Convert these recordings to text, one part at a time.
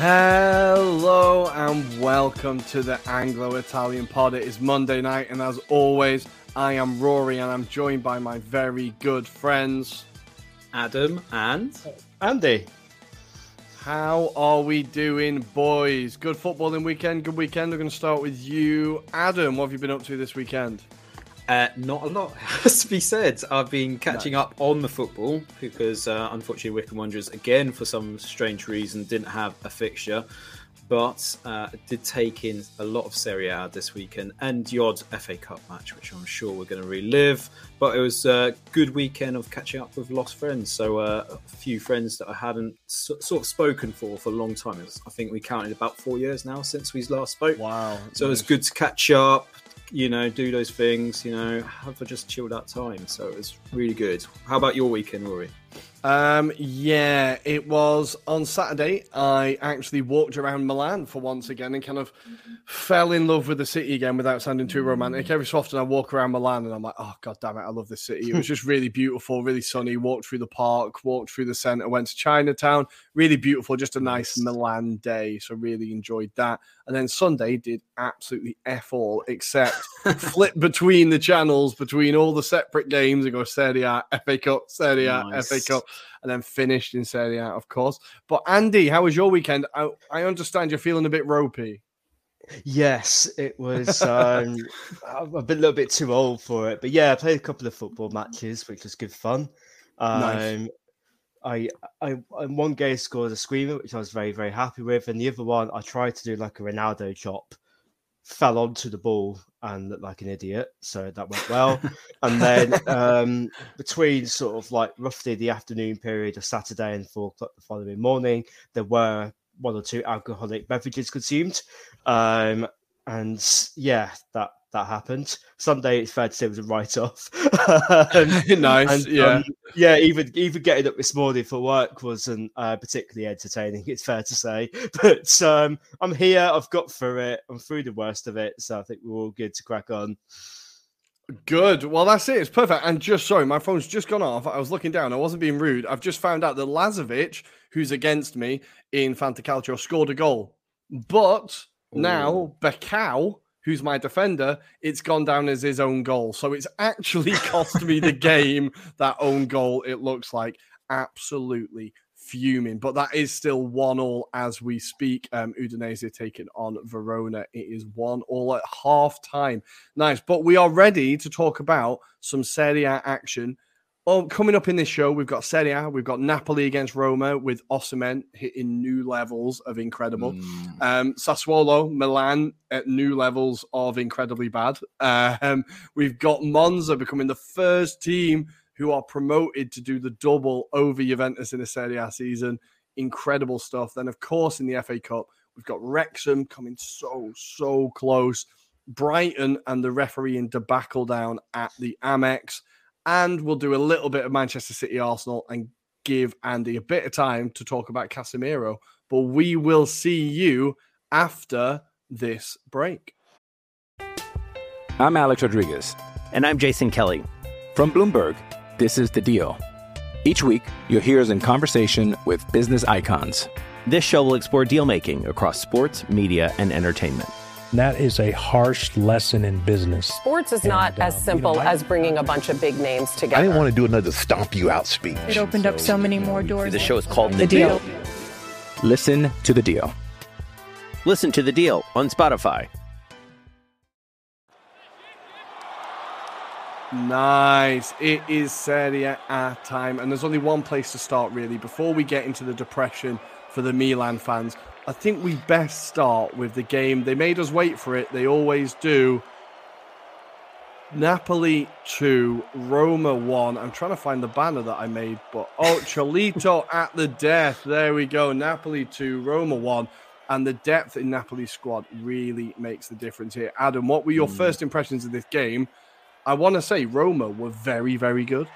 Hello and welcome to the Anglo Italian Pod. It is Monday night, and as always, I am Rory and I'm joined by my very good friends. Adam and Andy. How are we doing, boys? Good footballing weekend, good weekend. We're going to start with you, Adam. What have you been up to this weekend? Uh, not a lot has to be said. I've been catching up on the football because uh, unfortunately Wycombe Wanderers again for some strange reason didn't have a fixture, but uh, did take in a lot of Serie A this weekend and the odd FA Cup match, which I'm sure we're going to relive. But it was a good weekend of catching up with lost friends. So uh, a few friends that I hadn't so- sort of spoken for for a long time. Was, I think we counted about four years now since we last spoke. Wow. So it was good to catch up, you know, do those things, you know, have a just chilled out time. So it was really good. How about your weekend, Rory? Um, yeah, it was on Saturday. I actually walked around Milan for once again and kind of fell in love with the city again without sounding too romantic. Every so often I walk around Milan and I'm like, oh god damn it, I love this city. It was just really beautiful, really sunny. Walked through the park, walked through the centre, went to Chinatown. Really beautiful, just a nice Milan day. So really enjoyed that. And then Sunday did absolutely f all except flip between the channels between all the separate games and go Serie A, FA Cup, Serie A, Nice. FA Cup and then finished in Serie A, of course. But Andy, how was your weekend? I, I understand you're feeling a bit ropey. Yes, it was. Um, I've been a little bit too old for it, but yeah, I played a couple of football matches, which was good fun. Um, Nice. I, I, one game scored a screamer, which I was very, very happy with, and the other one I tried to do like a Ronaldo chop, fell onto the ball and looked like an idiot, so that went well. and then um, between sort of like roughly the afternoon period of Saturday and four o'clock the following morning, there were one or two alcoholic beverages consumed. Um, and yeah, that that happened. Sunday, it's fair to say, was a write-off. Um, Nice, yeah. um, yeah. Even even getting up this morning for work wasn't uh, particularly entertaining. It's fair to say, but um, I'm here. I've got through it. I'm through the worst of it, so I think we're all good to crack on. Good. Well, that's it. It's perfect. And just sorry, my phone's just gone off. I was looking down. I wasn't being rude. I've just found out that Lazovic, who's against me in Fantacalcio, scored a goal. But now Becão, who's my defender, it's gone down as his own goal. So it's actually cost me the game, that own goal, it looks like. Absolutely fuming. But that is still one all as we speak. Um, Udinese taking on Verona. It is one all at half time. Nice. But we are ready to talk about some Serie A action. Oh, coming up in this show, we've got Serie A, we've got Napoli against Roma with Osimhen hitting new levels of incredible. Um, Sassuolo, Milan at new levels of incredibly bad. Um, we've got Monza becoming the first team who are promoted to do the double over Juventus in a Serie A season. Incredible stuff. Then, of course, in the FA Cup, we've got Wrexham coming so, so close. Brighton and the refereeing debacle down at the Amex. And we'll do a little bit of Manchester City Arsenal and give Andy a bit of time to talk about Casemiro. But we will see you after this break. I'm Alex Rodriguez. And I'm Jason Kelly. From Bloomberg, this is The Deal. Each week, you'll hear us in conversation with business icons. This show will explore deal making across sports, media, and entertainment. And that is a harsh lesson in business. Sports is And, not as uh, you simple know, I- as bringing a bunch of big names together. I didn't want to do another stomp you out speech. It opened up so many more doors. The show is called The Deal. Listen to the deal. Listen to the deal on Spotify. Nice. It is Serie A time, and there's only one place to start really. Before we get into the depression for the Milan fans, I think we best start with the game. They made us wait for it. They always do. Napoli 2, Roma 1. I'm trying to find the banner that I made, but oh, Cholito at the death. There we go. Napoli 2, Roma 1. And the depth in Napoli's squad really makes the difference here. Adam, what were your hmm. first impressions of this game? I want to say Roma were very, very good.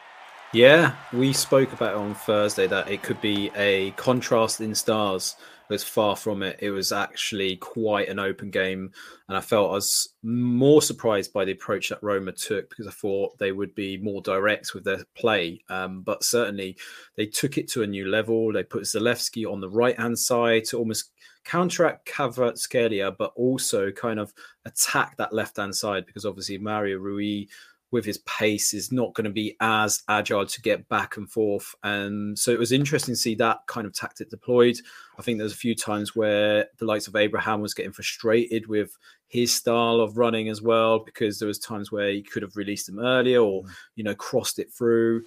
Yeah, we spoke about it on Thursday that it could be a contrast in stars. Was far from it. It was actually quite an open game, and I felt I was more surprised by the approach that Roma took because I thought they would be more direct with their play. Um, but certainly, they took it to a new level. They put Zalewski on the right hand side to almost counteract Kvaratskhelia, but also kind of attack that left hand side because obviously Mario Rui with his pace is not going to be as agile to get back and forth. And so it was interesting to see that kind of tactic deployed. I think there's a few times where the likes of Abraham was getting frustrated with his style of running as well, because there was times where he could have released him earlier or, mm. you know, crossed it through.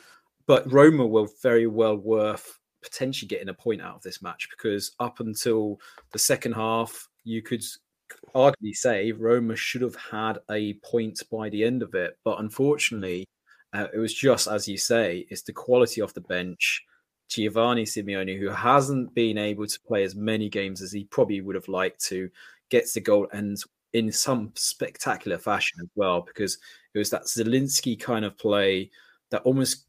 But Roma were very well worth potentially getting a point out of this match because up until the second half, you could arguably say Roma should have had a point by the end of it. But unfortunately, uh, it was just as you say, it's the quality of the bench. Giovanni Simeone, who hasn't been able to play as many games as he probably would have liked to, gets the goal and in some spectacular fashion as well, because it was that Zielinski kind of play that almost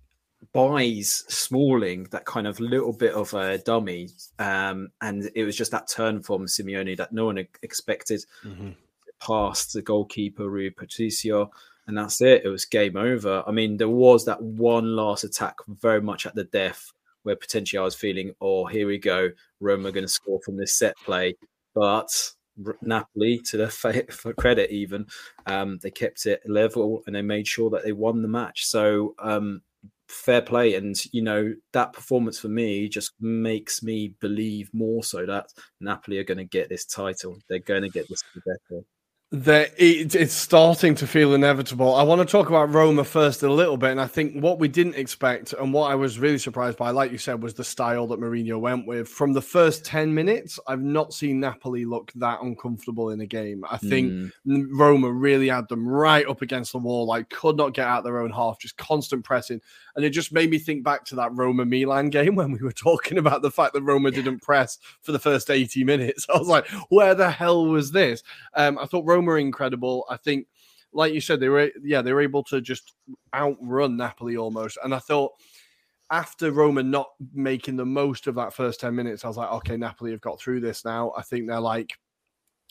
buys Smalling that kind of little bit of a dummy, um, and it was just that turn from Simeone that no one expected. Past the goalkeeper Rui Patricio, and that's it. It was game over. I mean, there was that one last attack, very much at the death, where potentially I was feeling, "Oh, here we go, Roma are going to score from this set play," but Napoli, to their fa- for credit, even um, they kept it level and they made sure that they won the match. So um, fair play, and you know that performance for me just makes me believe more so that Napoli are going to get this title. They're going to get this better. that it, it's starting to feel inevitable. I want to talk about Roma first a little bit, and I think what we didn't expect and what I was really surprised by, like you said, was the style that Mourinho went with. From the first ten minutes, I've not seen Napoli look that uncomfortable in a game. I think Mm. Roma really had them right up against the wall, like could not get out their own half, just constant pressing, and it just made me think back to that Roma Milan game when we were talking about the fact that Roma didn't press for the first eighty minutes. I was like, where the hell was this? Um, I thought Roma are incredible. I think, like you said, they were yeah they were able to just outrun Napoli almost. And I thought after Roma not making the most of that first ten minutes, I was like, okay, Napoli have got through this now. I think they're like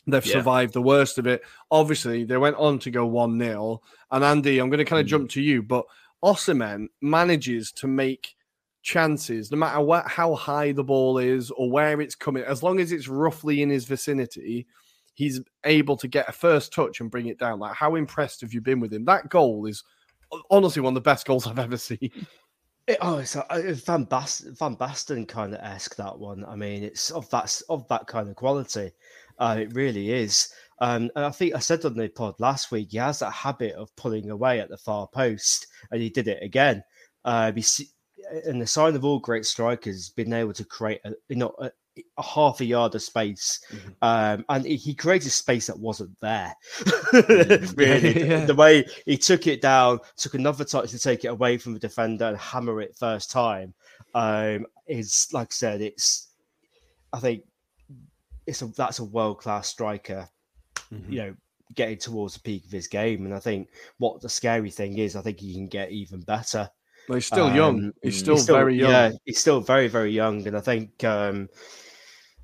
they've Yeah. survived the worst of it. Obviously, they went on to go one 0 And Andy, I'm going to kind of jump to you, but Osimhen manages to make chances, no matter what, how high the ball is or where it's coming, as long as it's roughly in his vicinity, he's able to get a first touch and bring it down. Like, how impressed have you been with him? That goal is honestly one of the best goals I've ever seen. It, oh, it's, it's Van Bast Van Basten kind of esque that one. I mean, it's of that of that kind of quality. Uh, it really is. Um, and I think I said on the pod last week, he has that habit of pulling away at the far post, and he did it again. Uh, and the sign of all great strikers, being able to create a you know a, a half a yard of space, um, and he, created space that wasn't there. really, Yeah. the way he took it down, took another touch to take it away from the defender and hammer it first time, um, is like I said, it's I think it's a that's a world class striker. You know, getting towards the peak of his game, and I think what the scary thing is, I think he can get even better. Well, he's still young. Um, He's still, very young. Yeah, he's still very, very young, and I think um,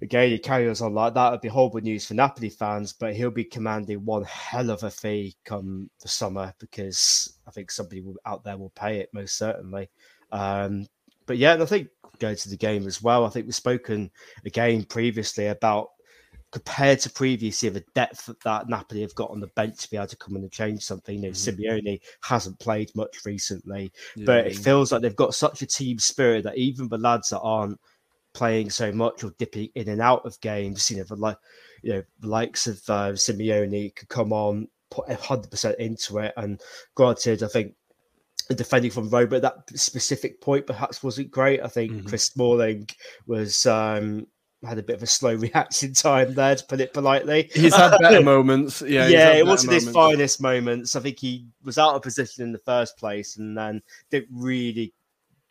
again, he carries on like that. It'd be horrible news for Napoli fans, but he'll be commanding one hell of a fee come the summer because I think somebody will, out there will pay it most certainly. Um, but yeah, and I think going to the game as well. I think we've spoken again previously about compared to previously, the depth that Napoli have got on the bench to be able to come in and change something. You know, mm-hmm. Simeone hasn't played much recently, yeah. but it feels like they've got such a team spirit that even the lads that aren't playing so much or dipping in and out of games, you know, the like, you know, the likes of uh, Simeone could come on, put hundred percent into it. And granted, I think defending from Roma at that specific point perhaps wasn't great. I think mm-hmm. Chris Smalling was um, had a bit of a slow reaction time there, to put it politely. He's had better moments. Yeah, yeah, it wasn't moments. his finest moments. I think he was out of position in the first place, and then didn't really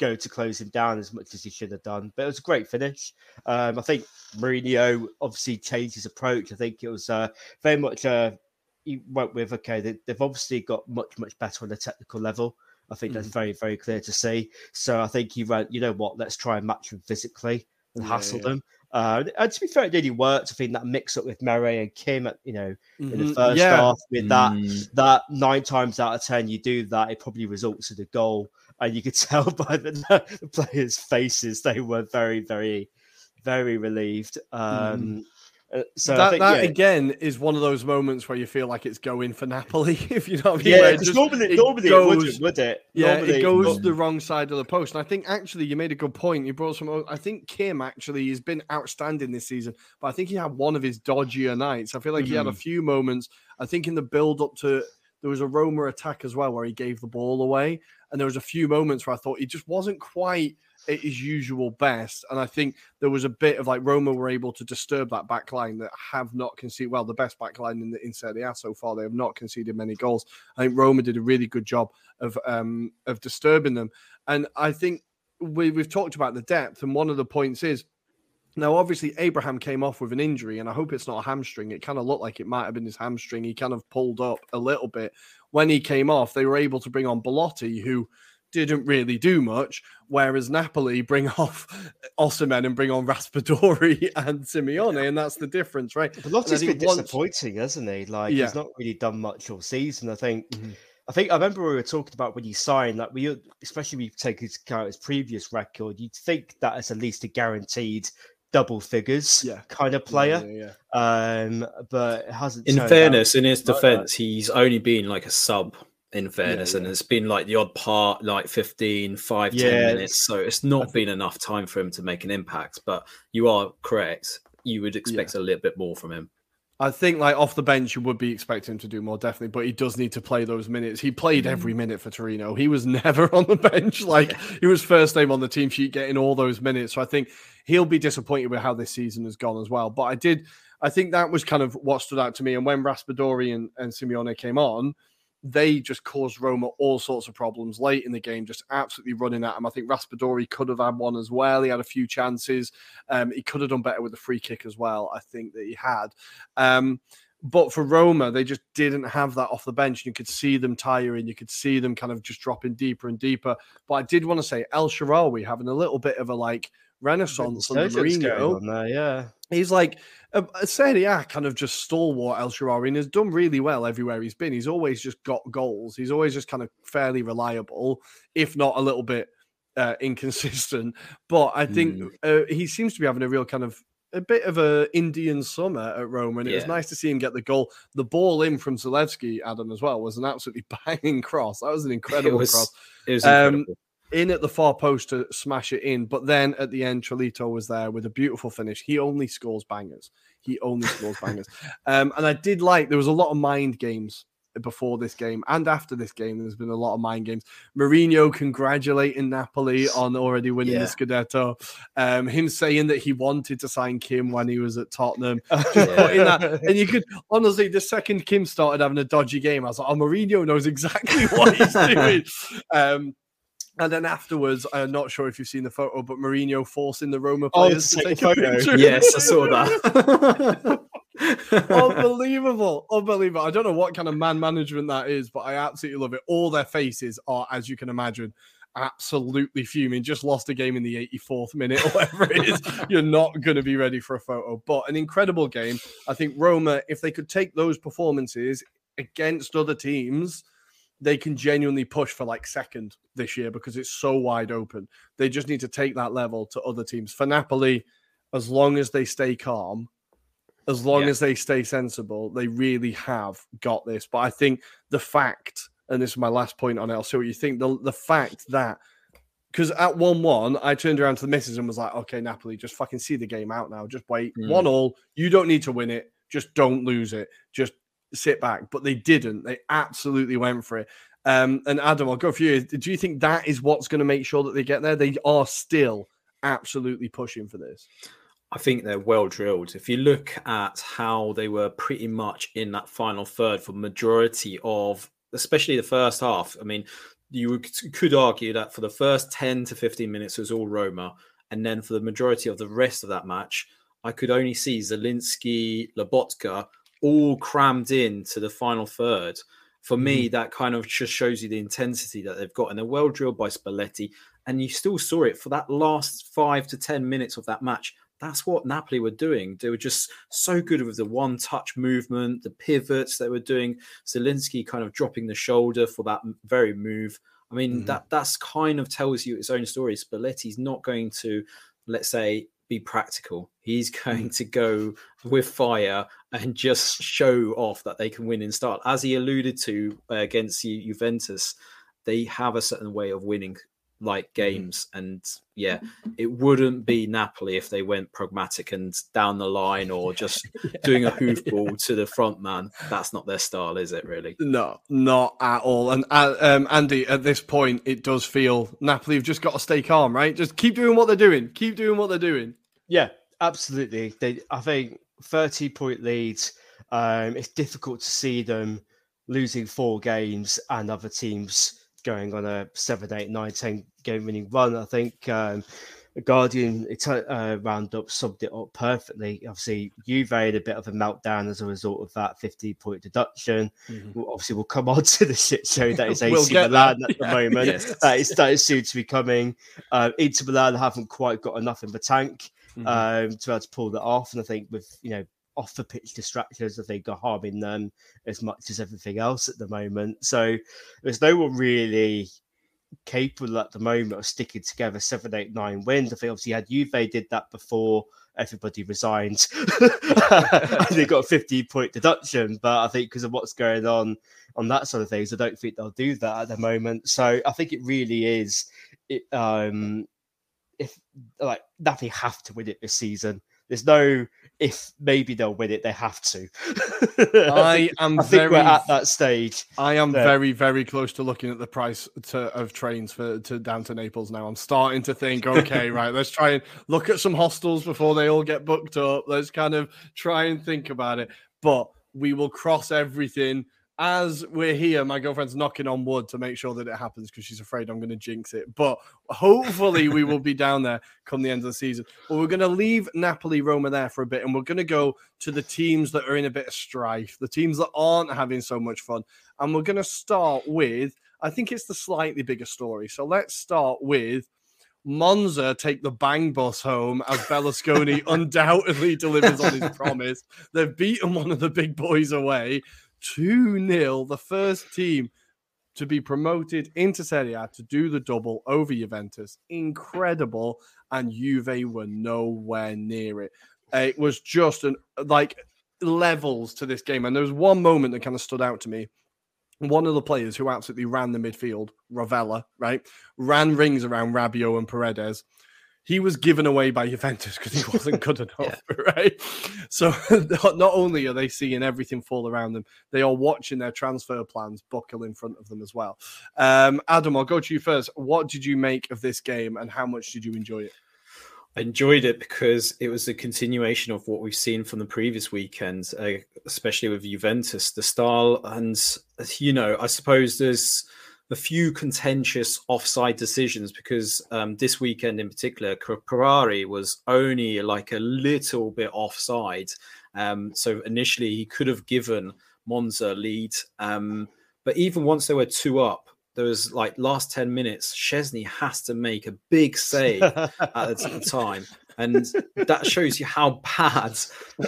go to close him down as much as he should have done. But it was a great finish. Um, I think Mourinho obviously changed his approach. I think it was uh, very much uh, he went with okay. They, have obviously got much much better on the technical level. I think mm that's very very clear to see. So I think he went. You know what? Let's try and match them physically and yeah, hassle yeah. them. Uh, and to be fair, it really worked. I think that mix up with Meret and Kim, at, you know, mm-hmm. in the mm-hmm. first yeah. half, with that mm. that nine times out of ten you do that, it probably results in a goal. And you could tell by the, the players' faces they were very, very, very relieved. Um, mm. Uh, so that, think, that yeah. again is one of those moments where you feel like it's going for Napoli, if you know what I mean. Yeah, because normally, it normally goes, it would, would it? Yeah, normally, it goes but... the wrong side of the post. And I think actually you made a good point. You brought some. I think Kim actually has been outstanding this season, but I think he had one of his dodgier nights. I feel like mm-hmm. he had a mm-hmm. few moments. I think in the build up to there was a Roma attack as well where he gave the ball away, and there was a few moments where I thought he just wasn't quite at his usual best. And I think there was a bit of like Roma were able to disturb that back line that have not conceded well, the best back line in the in Serie A so far. They have not conceded many goals. I think Roma did a really good job of um of disturbing them. And I think we, we've talked about the depth, and one of the points is now, obviously, Abraham came off with an injury, and I hope it's not a hamstring. It kind of looked like it might have been his hamstring. He kind of pulled up a little bit. When he came off, they were able to bring on Belotti, who didn't really do much, whereas Napoli bring off Osimhen and bring on Raspadori and Simeone, and that's the difference, right? Belotti's been once... disappointing, hasn't he? Like yeah. he's not really done much all season. I think. Mm-hmm. I think I remember we were talking about when he signed, like we, especially when you take his, his previous record, you'd think that that is at least a guaranteed double figures yeah. kind of player. Yeah, yeah, um, but it hasn't. In fairness, in his defense, he's only been like a sub in fairness, yeah, yeah. and it's been like the odd part, like 15, 5, yeah, 10 minutes. So it's not been enough time for him to make an impact. But you are correct. You would expect a little bit more from him. I think like off the bench, you would be expecting him to do more, definitely. But he does need to play those minutes. He played every mm. minute for Torino. He was never on the bench. Like he was first name on the team sheet, getting all those minutes. So I think he'll be disappointed with how this season has gone as well. But I did, I think that was kind of what stood out to me. And when Raspadori and, and Simeone came on, they just caused Roma all sorts of problems late in the game, just absolutely running at him. I think Raspadori could have had one as well. He had a few chances. Um, he could have done better with the free kick as well. I think that he had. Um, but for Roma, they just didn't have that off the bench. You could see them tiring. You could see them kind of just dropping deeper and deeper. But I did want to say El Shaarawy having a little bit of a like renaissance under Mourinho. On there, yeah, he's like uh, Serie A kind of just stalwart El Shaarawy and has done really well everywhere he's been. He's always just got goals. He's always just kind of fairly reliable, if not a little bit uh, inconsistent. But I think mm. uh, he seems to be having a real kind of a bit of a Indian summer at Roma, and it yeah. was nice to see him get the goal. The ball in from Zalewski, Adam, as well, was an absolutely banging cross. That was an incredible it was, cross. It was um, incredible. In at the far post to smash it in. But then at the end, Cholito was there with a beautiful finish. He only scores bangers. He only scores bangers. Um, and I did like there was a lot of mind games before this game and after this game. There's been a lot of mind games. Mourinho congratulating Napoli on already winning yeah. the Scudetto. Um, him saying that he wanted to sign Kim when he was at Tottenham. that, and you could honestly, the second Kim started having a dodgy game, I was like, oh, Mourinho knows exactly what he's doing. Um, and then afterwards, I'm not sure if you've seen the photo, but Mourinho forcing the Roma oh, players oh, to take a photo. Yes, I saw that. unbelievable, unbelievable. I don't know what kind of man management that is, but I absolutely love it. All their faces are, as you can imagine, absolutely fuming. Just lost a game in the 84th minute or whatever it is. You're not going to be ready for a photo, but an incredible game. I think Roma, if they could take those performances against other teams they can genuinely push for like second this year because it's so wide open. They just need to take that level to other teams. For Napoli, as long as they stay calm, As long Yeah. as they stay sensible, they really have got this. But I think the fact, and this is my last point on it, I'll see what you think. The the fact that because at one one, I turned around to the missus and was like, "Okay, Napoli, just fucking see the game out now. Just wait, Mm. one all. You don't need to win it. Just don't lose it. Just sit back." But they didn't. They absolutely went for it. Um, and Adam, I'll go for you. Do you think that is what's going to make sure that they get there? They are still absolutely pushing for this. I think they're well drilled. If you look at how they were pretty much in that final third for majority of, especially the first half. I mean, you could argue that for the first ten to fifteen minutes it was all Roma, and then for the majority of the rest of that match, I could only see Zielinski, Lobotka all crammed in to the final third. For me, mm-hmm. that kind of just shows you the intensity that they've got, and they're well drilled by Spalletti. And you still saw it for that last five to ten minutes of that match that's what Napoli were doing. They were just so good with the one touch movement, the pivots they were doing. Zielinski kind of dropping the shoulder for that very move. I mean, mm-hmm. that that's kind of tells you its own story. Spalletti's not going to, let's say, be practical. He's going to go with fire and just show off that they can win in style. As he alluded to uh, against Ju- Juventus, they have a certain way of winning like games and yeah it wouldn't be napoli if they went pragmatic and down the line or just doing a hoofball to the front man that's not their style is it really No, not at all. And uh, um, Andy, at this point, it does feel Napoli have just got to stay calm, right? Just keep doing what they're doing. Keep doing what they're doing. Yeah, absolutely. They, I think, thirty point leads. Um, it's difficult to see them losing four games and other teams going on a seven, eight, nine, ten game winning run. I think um, the Guardian it, uh, roundup summed it up perfectly. Obviously, Juve had a bit of a meltdown as a result of that 50 point deduction. We'll, obviously, we'll come on to the shit show that is AC We'll Milan there. at the moment. Yes. That is that is soon to be coming. Uh, Inter Milan haven't quite got enough in the tank Mm-hmm. um, to be able to pull that off. And I think with you know off the pitch distractions, I think are harming them as much as everything else at the moment. So there's no one really capable at the moment of sticking together seven, eight, nine wins. I think obviously had Juve did that before everybody resigned and they got a 50 point deduction. But I think because of what's going on on that sort of things, I don't think they'll do that at the moment. So I think it really is it um if like Napoli have to win it this season. There's no if maybe they'll win it, they have to. I am I think very we're at that stage. I am that- very, very close to looking at the price to, of trains for to down to Naples now. I'm starting to think, okay, right, let's try and look at some hostels before they all get booked up. Let's kind of try and think about it. But we will cross everything as we're here. My girlfriend's knocking on wood to make sure that it happens because she's afraid I'm going to jinx it. But hopefully, we will be down there come the end of the season. But we're going to leave Napoli Roma there for a bit and we're going to go to the teams that are in a bit of strife, the teams that aren't having so much fun. And we're going to start with, I think it's the slightly bigger story. So let's start with Monza take the bang bus home as Berlusconi undoubtedly delivers on his promise. They've beaten one of the big boys away 2 0, the first team to be promoted into Serie A to do the double over Juventus. Incredible. And Juve were nowhere near it. It was just an like levels to this game. And there was one moment that kind of stood out to me. One of the players who absolutely ran the midfield, Rovella, right, ran rings around Rabiot and Paredes. He was given away by Juventus because he wasn't good enough, right? So not only are they seeing everything fall around them, they are watching their transfer plans buckle in front of them as well. Um, Adam, I'll go to you first. What did you make of this game, and how much did you enjoy it? I enjoyed it because it was a continuation of what we've seen from the previous weekend, uh, especially with Juventus, the style. And, you know, I suppose there's a few contentious offside decisions because um, this weekend in particular, Ferrari was only like a little bit offside. Um, so initially he could have given Monza lead. Um, but even once they were two up, there was like last 10 minutes, Szczesny has to make a big save at the time. And that shows you how bad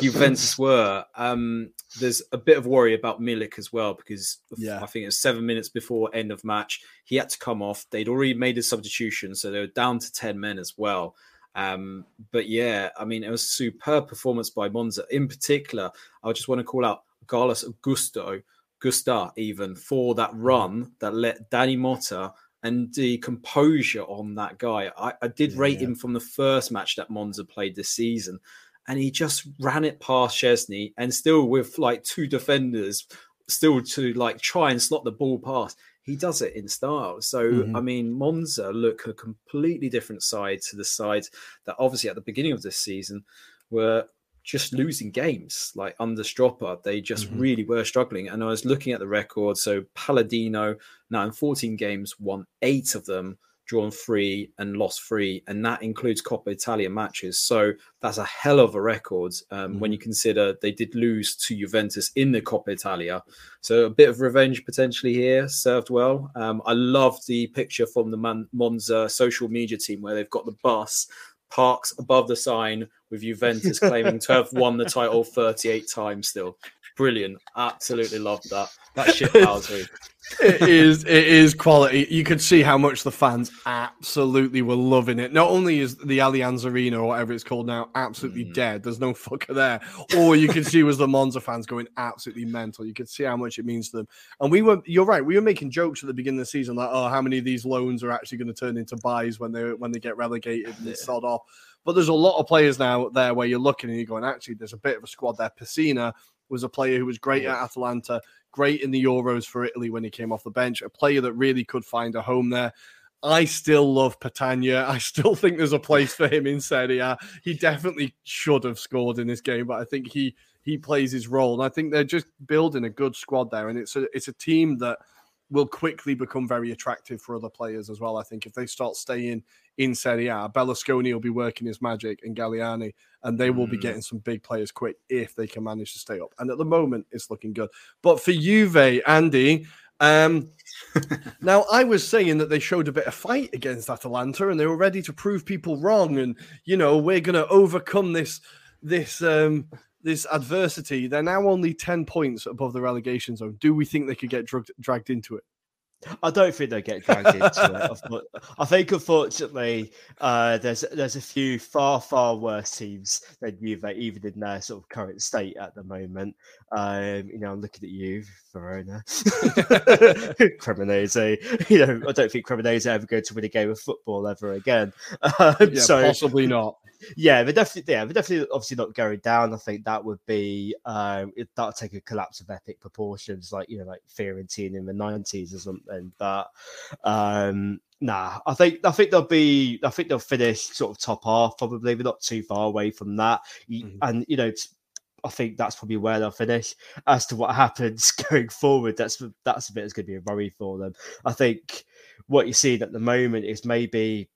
Juventus were. Um, there's a bit of worry about Milik as well because Yeah. I think it was seven minutes before end of match. He had to come off. They'd already made a substitution, so they were down to 10 men as well. Um, but yeah, I mean, it was a superb performance by Monza. In particular, I just want to call out Carlos Augusto, Gusta, even for that run that let Dany Mota and the composure on that guy. I, I did rate him from the first match that Monza played this season, and he just ran it past Szczesny and still with like two defenders, still to like try and slot the ball past. He does it in style. So Mm-hmm. I mean, Monza look a completely different side to the side that obviously at the beginning of this season were just losing games like under Stroppa. They just Mm-hmm. really were struggling. And I was looking at the record. So Palladino now in 14 games won eight of them, drawn three and lost three, and that includes Coppa Italia matches. So that's a hell of a record um, when you consider they did lose to Juventus in the Coppa Italia. So a bit of revenge potentially here served well. Um, I love the picture from the Man- Monza social media team where they've got the bus parks above the sign with Juventus claiming to have won the title 38 times still. Brilliant. Absolutely love that. That shit powers me. it is it is quality. You could see how much the fans absolutely were loving it. Not only is the Allianz Arena or whatever it's called now absolutely mm. dead, there's no fucker there. All you could see was the Monza fans going absolutely mental. You could see how much it means to them. And we were you're right, we were making jokes at the beginning of the season like, oh, how many of these loans are actually going to turn into buys when they when they get relegated and sod off. But there's a lot of players now there where you're looking and you're going, actually, there's a bit of a squad there. Pessina was a player who was great at Atalanta, great in the Euros for Italy when he came off the bench, a player that really could find a home there. I still love Petagna. I still think there's a place for him in Serie A. He definitely should have scored in this game, but I think he he plays his role. And I think they're just building a good squad there. And it's a it's a team that will quickly become very attractive for other players as well. I think if they start staying in Serie A, Berlusconi will be working his magic and Galliani, and they will be getting some big players quick if they can manage to stay up. And at the moment, it's looking good. But for Juve, Andy, um, now I was saying that they showed a bit of fight against Atalanta, and they were ready to prove people wrong, and you know we're going to overcome this this um this adversity. They're now only ten points above the relegation zone. Do we think they could get drugged, dragged into it? I don't think they get dragged into it. I think, unfortunately, uh, there's there's a few far far worse teams than Juve, even in their sort of current state at the moment. Um, you know, I'm looking at you, Verona, Cremonese. You know, I don't think Cremonese are ever going to win a game of football ever again. Um, Yeah, so possibly not. yeah, they're definitely yeah, they're definitely obviously not going down. I think that would be um that would take a collapse of epic proportions, like you know, like Fiorentina in the nineties or something. But um nah, I think I think they'll be I think they'll finish sort of top half probably. They're not too far away from that. Mhm. And you know, I think that's probably where they'll finish. As to what happens going forward, that's that's a bit that's going to be a worry for them. I think what you're seeing at the moment is maybe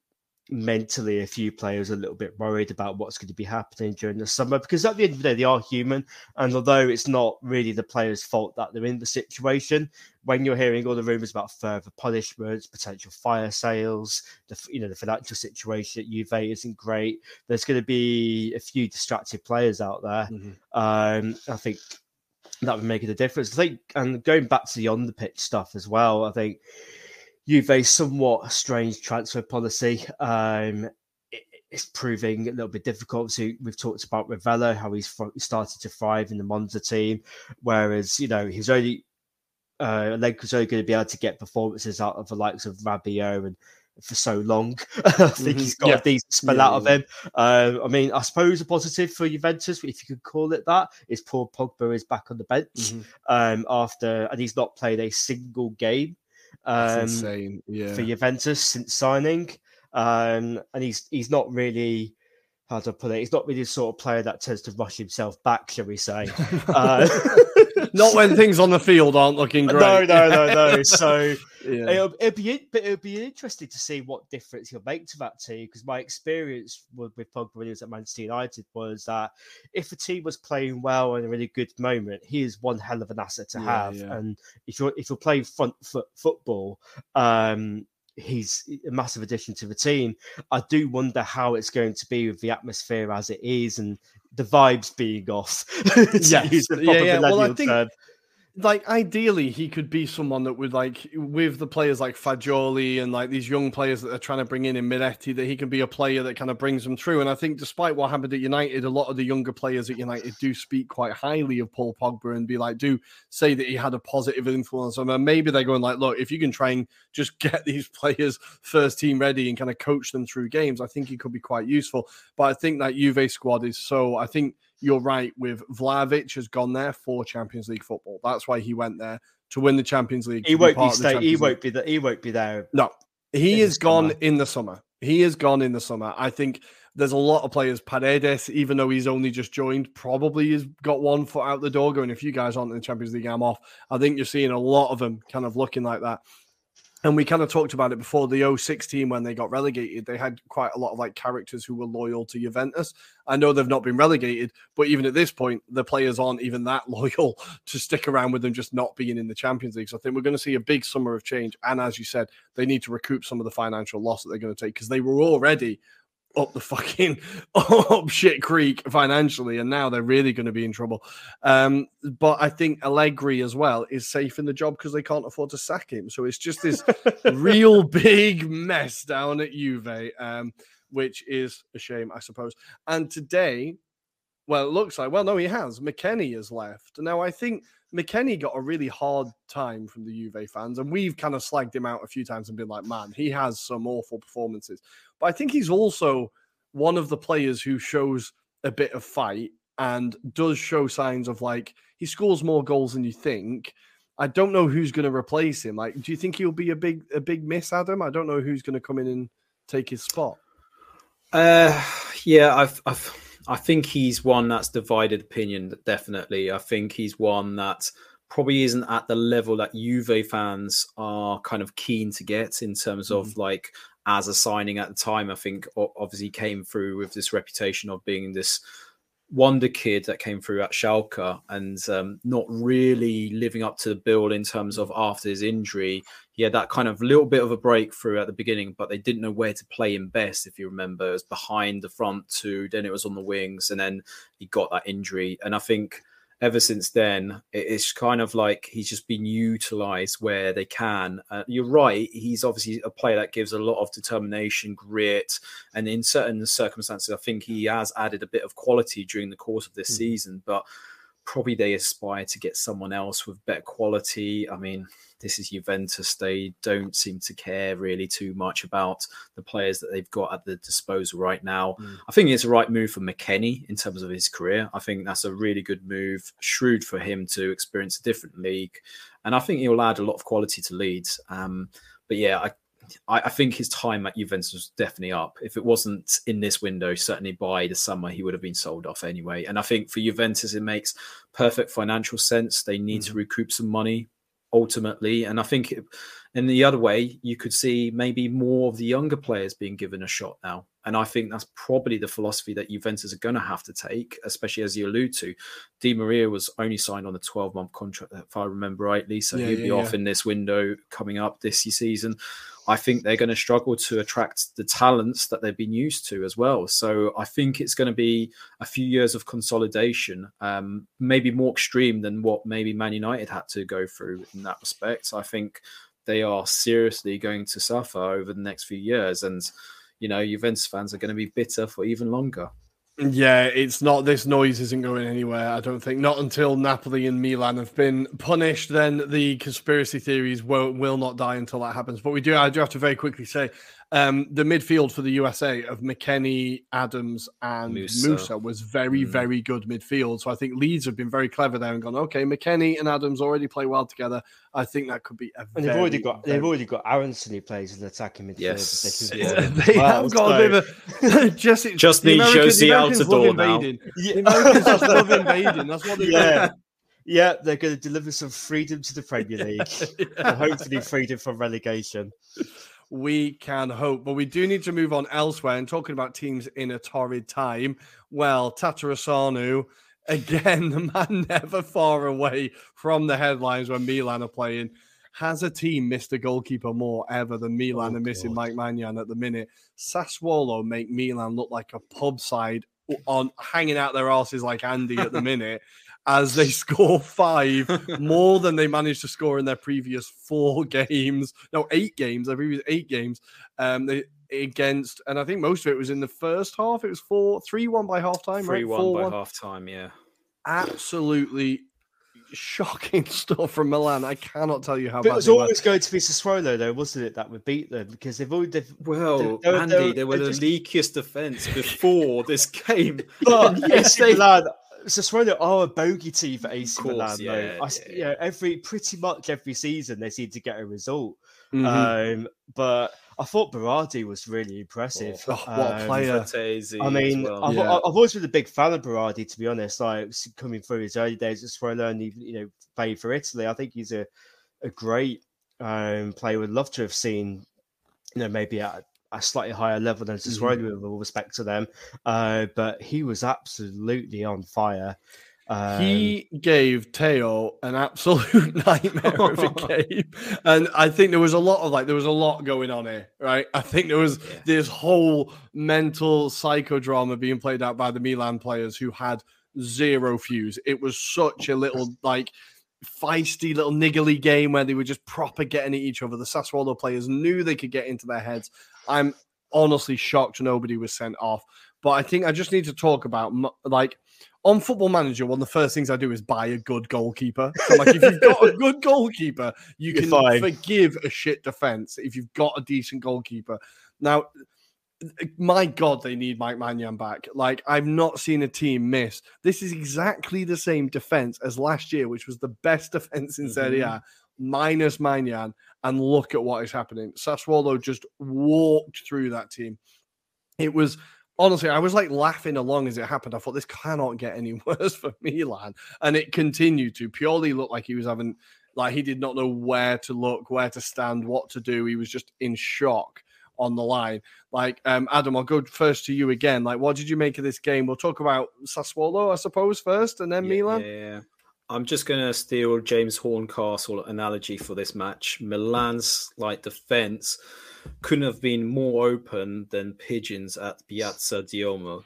mentally a few players a little bit worried about what's going to be happening during the summer because at the end of the day they are human and although it's not really the players fault that they're in the situation when you're hearing all the rumors about further punishments potential fire sales the you know the financial situation at Juve isn't great there's going to be a few distracted players out there Mhm. um i think that would make it a difference. I think, and going back to the on the pitch stuff as well, I think Juve's somewhat strange transfer policy. Um, it- it's proving a little bit difficult. So we've talked about Rovella, how he's fr- started to thrive in the Monza team, whereas you know he's only uh, Alenka's only going to be able to get performances out of the likes of Rabiot and for so long. I think Mhm. he's got Yeah. a decent spell Yeah, out of him. Um, I mean, I suppose a positive for Juventus, if you could call it that, is Paul Pogba is back on the bench Mhm. um, after, and he's not played a single game um, insane. Yeah. for Juventus since signing, um, and he's he's not really. How to put it? He's not really the sort of player that tends to rush himself back, shall we say? uh, Not when things on the field aren't looking great. no, no, no, no. So Yeah. it'll, it'll be but it'll be interesting to see what difference he'll make to that team because my experience with, with Pogba when he was at Manchester United was that if a team was playing well and in a really good moment, he is one hell of an asset to Yeah, have. yeah. And if you're if you're playing front foot football, um, he's a massive addition to the team. I do wonder how it's going to be with the atmosphere as it is and the vibes being off. Yes. Yeah, yeah. Well, I think- term. Like ideally he could be someone that would like with the players like Fagioli and like these young players that they're trying to bring in in Miretti that he can be a player that kind of brings them through. And I think despite what happened at United, a lot of the younger players at United do speak quite highly of Paul Pogba and be like, do say that he had a positive influence on them. And maybe they're going like, look, if you can try and just get these players first team ready and kind of coach them through games, I think he could be quite useful. But I think that Juve squad is so I think you're right with Vlahovic has gone there for Champions League football. That's why he went there to win the Champions League. He won't be stay, He won't be that. He won't be there. No, he is gone in the summer. He is gone in the summer. I think there's a lot of players. Paredes, even though he's only just joined, probably has got one foot out the door. Going, if you guys aren't in the Champions League, I'm off. I think you're seeing a lot of them kind of looking like that and we kind of talked about it before the 06 team when they got relegated they had quite a lot of like characters who were loyal to juventus. I know they've not been relegated but even at this point the players aren't even that loyal to stick around with them just not being in the champions league. So i think we're going to see a big summer of change. And as you said they need to recoup some of the financial loss that they're going to take because they were already up the fucking up shit creek financially, and now they're really going to be in trouble. Um, but I think Allegri as well is safe in the job because they can't afford to sack him. So it's just this real big mess down at Juve, um, which is a shame, I suppose. And today, well, it looks like well, no, he has. McKennie has left. Now I think McKennie got a really hard time from the Juve fans, and we've kind of slagged him out a few times and been like, man, he has some awful performances. But I think he's also one of the players who shows a bit of fight and does show signs of like he scores more goals than you think. I don't know who's going to replace him. Like, do you think he'll be a big a big miss, Adam? I don't know who's going to come in and take his spot. Uh, yeah, I've, I've, I think he's one that's divided opinion. Definitely, I think he's one that probably isn't at the level that Juve fans are kind of keen to get in terms of mm. like as a signing at the time. I think obviously came through with this reputation of being this wonder kid that came through at Schalke and um, not really living up to the bill in terms of after his injury. He had that kind of little bit of a breakthrough at the beginning, but they didn't know where to play him best. If you remember, it was behind the front two, then it was on the wings, and then he got that injury. And I think ever since then, it's kind of like he's just been utilized where they can. Uh, you're right. He's obviously a player that gives a lot of determination, grit, and in certain circumstances, I think he has added a bit of quality during the course of this mm. season. But probably they aspire to get someone else with better quality. I mean, this is Juventus. They don't seem to care really too much about the players that they've got at the disposal right now. Mm. I think it's a right move for McKennie in terms of his career. I think that's a really good move, shrewd for him to experience a different league, and I think he'll add a lot of quality to Leeds. Um, but yeah, I I, think his time at Juventus was definitely up. If it wasn't in this window, certainly by the summer, he would have been sold off anyway. And I think for Juventus, it makes perfect financial sense. They need mm-hmm. to recoup some money ultimately. And I think in the other way, you could see maybe more of the younger players being given a shot now. And I think that's probably the philosophy that Juventus are going to have to take, especially as you allude to. Di Maria was only signed on a 12 month contract, if I remember rightly. So yeah, he'll yeah, be yeah. off in this window coming up this season. I think they're going to struggle to attract the talents that they've been used to as well. So I think it's going to be a few years of consolidation, um, maybe more extreme than what maybe Man United had to go through in that respect. I think they are seriously going to suffer over the next few years, and you know, Juventus fans are going to be bitter for even longer. Yeah, it's not. This noise isn't going anywhere. I don't think. Not until Napoli and Milan have been punished, then the conspiracy theories will will not die until that happens. But we do. I do have to very quickly say um, the midfield for the USA of McKennie, Adams, and Musah, Musah was very, mm. very good midfield. So I think Leeds have been very clever there and gone, okay, McKennie and Adams already play well together. I think that could be a and they've already got they've already got Aaronson who plays in attacking midfield. Yes, they, yeah. they well, have got so. a bit of a just just need Jozy Altidore now. Yeah. The Americans just love invading. That's what they yeah. Yeah, they're going to deliver some freedom to the Premier League yeah. and hopefully freedom from relegation we can hope. But we do need to move on elsewhere and talking about teams in a torrid time. Well, Tatarusanu, again, the man never far away from the headlines when Milan are playing. Has a team missed a goalkeeper more ever than Milan oh, are missing Mike Maignan at the minute? Sassuolo make Milan look like a pub side on hanging out their asses like Andy at the minute. As they score five more than they managed to score in their previous four games. No, eight games. Their previous eight games. Um, they against, and I think most of it was in the first half. It was four, three one by halftime. Three right? one Four by one. half time. Yeah. Absolutely shocking stuff from Milan. I cannot tell you how But it was they were. always going to be Sassuolo, though, wasn't it? That would beat them because they've always. They've, Well, they- they- Andy, they- they were the just- leakiest defense before this game. But yes, they- Milan, Sassuolo are a bogey team for AC course, Milan. yeah, though. I s- yeah, you know, every pretty much every season they seem to get a result. Mhm. Um, but I thought Berardi was really impressive. Oh, what a Um, player. Frattesi I mean, well. I've, Yeah. I've always been a big fan of Berardi, to be honest. Like coming through his early days at Sassuolo and even, you know playing for Italy, I think he's a a great um, player. Would love to have seen, you know, maybe at a slightly higher level than Mm-hmm. Sassuolo, with all respect to them. Uh, but he was absolutely on fire. Um, he gave Theo an absolute nightmare of a game. And I think there was a lot of like, there was a lot going on here, right? I think there was Yeah. this whole mental psychodrama being played out by the Milan players who had zero fuse. It was such a little like feisty little niggly game where they were just proper getting at each other. The Sassuolo players knew they could get into their heads. I'm honestly shocked nobody was sent off. But I think I just need to talk about like on Football Manager. One of the first things I do is buy a good goalkeeper. So like, if you've got a good goalkeeper, you You're can fine. forgive a shit defense if you've got a decent goalkeeper. Now, my God, they need Mike Maignan back. Like, I've not seen a team miss. This is exactly the same defense as last year, which was the best defense in Serie A, mm-hmm. minus Maignan. And look at what is happening. Sassuolo just walked through that team. It was honestly, I was like laughing along as it happened. I thought this cannot get any worse for Milan, and it continued to. Pioli looked like he was having, like he did not know where to look, where to stand, what to do. He was just in shock on the line. Like um, Adam, I'll go first to you again. Like, what did you make of this game? We'll talk about Sassuolo, I suppose, first, and then Yeah, Milan. Yeah, yeah. I'm just going to steal James Horncastle analogy for this match. Milan's like defense couldn't have been more open than pigeons at Piazza Duomo.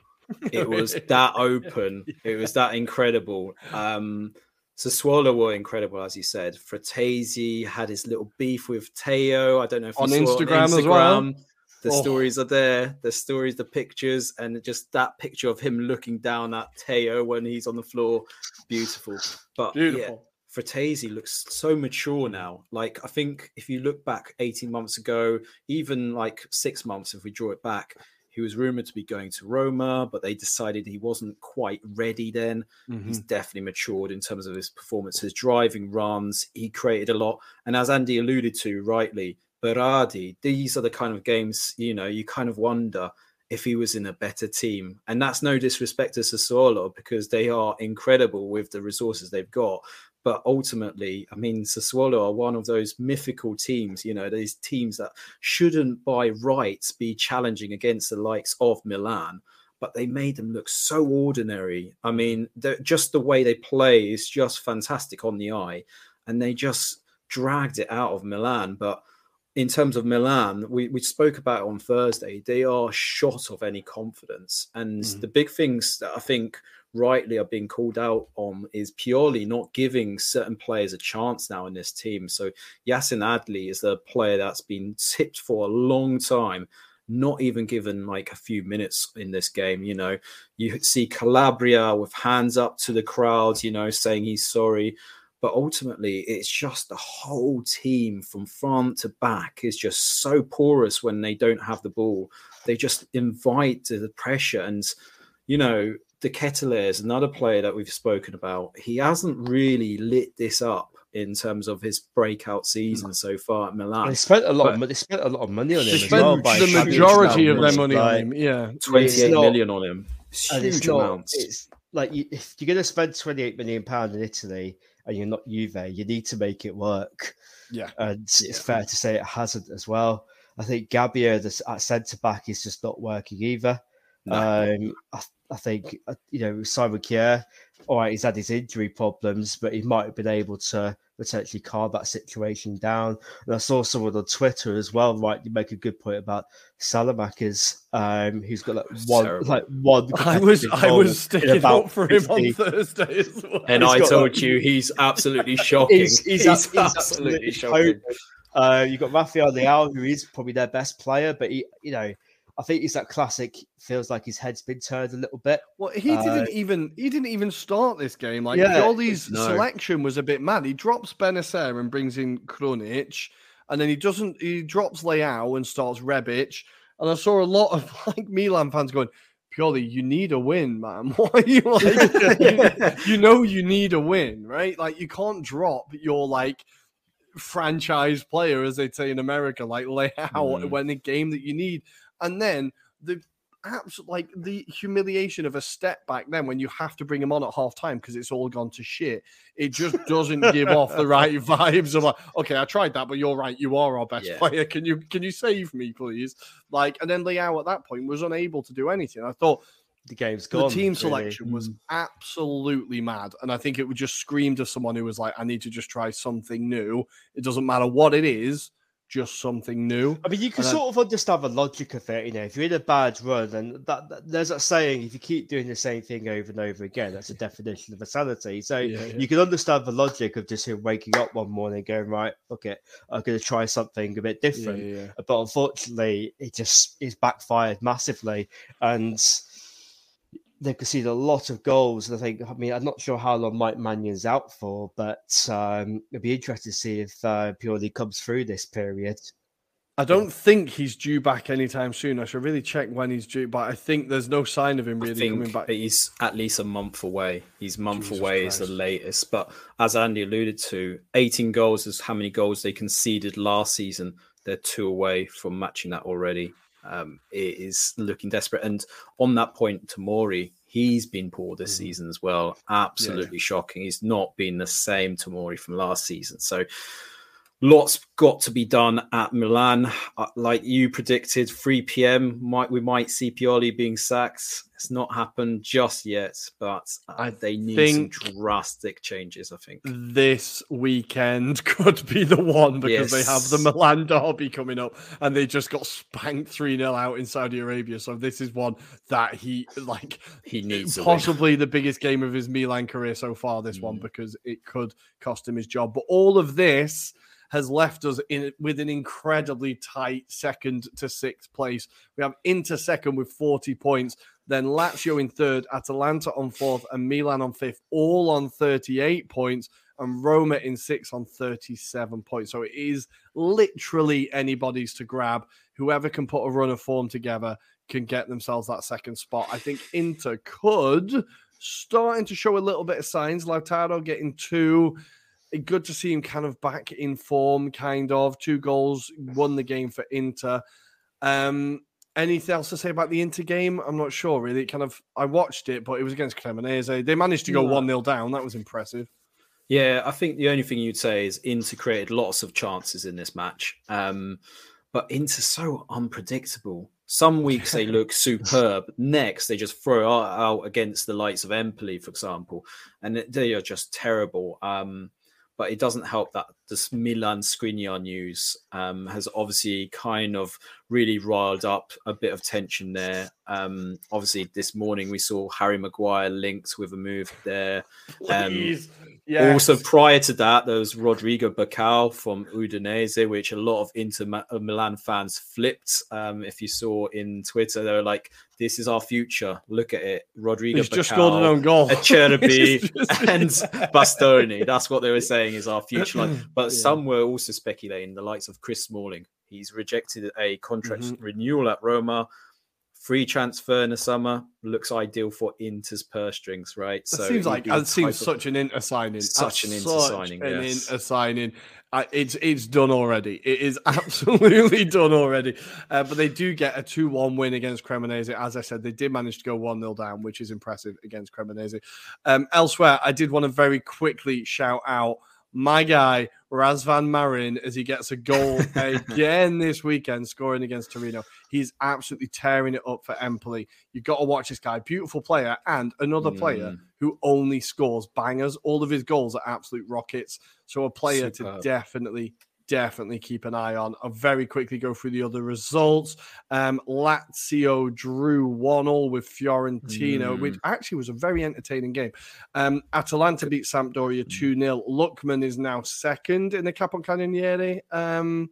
It was that open. It was that incredible. Um, Sassuolo were incredible, as you said. Frattesi had his little beef with Theo. I don't know if On saw it Instagram as well? The Oh. stories are there. The stories, the pictures, and just that picture of him looking down at Theo when he's on the floor, beautiful. But yeah, Beautiful. Frattesi looks so mature now. Like I think if you look back 18 months ago, even like six months, if we draw it back, he was rumored to be going to Roma, but they decided he wasn't quite ready then. He's mm-hmm. definitely matured in terms of his performances, driving runs. He created a lot. And as Andy alluded to rightly, Berardi, these are the kind of games, you know, you kind of wonder if he was in a better team. And that's no disrespect to Sassuolo because they are incredible with the resources they've got. But ultimately, I mean, Sassuolo are one of those mythical teams, you know, these teams that shouldn't by rights be challenging against the likes of Milan, but they made them look so ordinary. I mean, just the way they play is just fantastic on the eye. And they just dragged it out of Milan. But in terms of Milan, we, we spoke about on Thursday. They are shot of any confidence. And mm-hmm. the big things that I think rightly are being called out on is purely not giving certain players a chance now in this team. So Yacine Adli is a player that's been tipped for a long time, not even given like a few minutes in this game. You know, you see Calabria with hands up to the crowd, you know, saying he's sorry. But ultimately, it's just the whole team from front to back is just so porous when they don't have the ball. They just invite the pressure. And, you know, De Ketelaere is another player that we've spoken about. He hasn't really lit this up in terms of his breakout season hmm. so far at Milan. They spent a lot. But- Of, they spent a lot of money on him. They as spent well by the majority of their Capello. money on Like, him. Yeah. 28 not- million on him. It's it's huge not. amounts. It's like you, if you're going to spend 28 million pound in Italy and you're not Juve, you need to make it work. Yeah. and it's fair to say it hasn't as well. I think Gabbia, the at centre back, is just not working either. Um, I, I think uh, you know Simon Kjær. All right, he's had his injury problems, but he might have been able to potentially calm that situation down. And I saw someone on Twitter as well, right? You make a good point about Saelemaekers, um, who's got like one, Terrible. like one. I was I was in sticking about up for him on Thursday as well. And He's I told like- you he's absolutely shocking. He's, he's, He's he's absolutely absolutely shocking. shocking. Uh, you've got Rafael Leao, who is probably their best player, but he, you know, I think he's that classic. Feels like his head's been turned a little bit. Well, he Uh, didn't even he didn't even start this game. Like Yeah, Pioli's no. selection was a bit mad. He drops Bennacer and brings in Krunic, and then he doesn't. He drops Leao and starts Rebic. And I saw a lot of like Milan fans going, Pioli, you need a win, man. Why are you like? you, you know you need a win, right? Like you can't drop your like franchise player, as they say in America, like Leao Mm. when the game that you need, and then the absolute like the humiliation of a step back then when you have to bring him on at half time because it's all gone to shit. It just doesn't give off the right vibes of like, okay, I tried that, but you're right, you are our best Yeah. player. Can you can you save me, please? Like, and then Leao at that point was unable to do anything. I thought The game's gone. The team really. selection was mm. absolutely mad. And I think it would just scream to someone who was like, I need to just try something new. It doesn't matter what it is, just something new. I mean, you can And I- sort of understand the logic of it. You know, if you're in a bad run, then that, that- there's that saying: if you keep doing the same thing over and over again, that's a definition of insanity. So Yeah, yeah. you can understand the logic of just him waking up one morning, going, "Right, okay, I'm going to try something a bit different." yeah. But unfortunately, it just is backfired massively, and they've conceded a lot of goals. And I think, I mean, I'm not sure how long Mike Maignan's out for, but um, it'd be interesting to see if uh, Pioli comes through this period. I don't think he's due back anytime soon. I should really check when he's due, but I think there's no sign of him I really coming back. he's at least a month away. He's month Jesus away is the latest. But as Andy alluded to, 18 goals is how many goals they conceded last season. They're two away from matching that already. Um, it is looking desperate. And on that point, Tamori, he's been poor this Mm-hmm. season as well. Absolutely shocking. He's not been the same Tamori from last season. So lots got to be done at Milan. Uh, like you predicted, 3 p.m. Might we might see Pioli being sacked. It's not happened just yet, but uh, I they need some drastic changes. I think. this weekend could be the one because they have the Milan derby coming up and they just got spanked 3 0 out in Saudi Arabia. So this is one that he like He needs possibly the biggest game of his Milan career so far, this one, Mm. because it could cost him his job. But all of this has left us in with an incredibly tight second to sixth place. We have Inter second with 40 points, then Lazio in third, Atalanta on fourth, and Milan on fifth, all on 38 points, and Roma in sixth on 37 points. So it is literally anybody's to grab. Whoever can put a run of form together can get themselves that second spot. I think Inter could starting to show a little bit of signs. Lautaro getting two. Good to see him kind of back in form, kind of. Two goals, won the game for Inter. Um, anything else to say about the Inter game? I'm not sure really. It kind of I watched it, but it was against Cremonese. They managed to go No. 1 0 down. That was impressive. Yeah, I think the only thing you'd say is Inter created lots of chances in this match. Um, but Inter's so unpredictable. Some weeks they look superb. Next, they just throw out, against the likes of Empoli, for example, and they are just terrible. Um, but it doesn't help that this Milan Skriniar news um, has obviously kind of really riled up a bit of tension there. Um, obviously, this morning we saw Harry Maguire linked with a move there. Um, Please. Yes. Also, prior to that, there was Rodrigo Becão from Udinese, which a lot of Inter uh, Milan fans flipped. Um, if you saw in Twitter, they were like, "This is our future. Look at it, Rodrigo He's Becão, just scored an own goal. Acerbi, and Bastoni. That's what they were saying is our future. Like, but Yeah. some were also speculating the likes of Chris Smalling. He's rejected a contract Mm-hmm. renewal at Roma. Free transfer in the summer looks ideal for Inter's purse strings, right? So It seems like it seems such an Inter signing. Such an Inter signing, An yes. Inter signing. Uh, it's it's done already. It is absolutely done already. Uh, but they do get a two-one win against Cremonese. As I said, they did manage to go one 0 down, which is impressive against Cremonese. Um, elsewhere, I did want to very quickly shout out my guy Razvan Marin as he gets a goal again this weekend, scoring against Torino. He's absolutely tearing it up for Empoli. You've got to watch this guy, beautiful player, and another player Mm. who only scores bangers. All of his goals are absolute rockets. So a player to definitely, definitely keep an eye on. I'll very quickly go through the other results. Um, Lazio drew 1 all with Fiorentina, which actually was a very entertaining game. Um, Atalanta beat Sampdoria 2 0. Lookman is now second in the Capocannoniere um,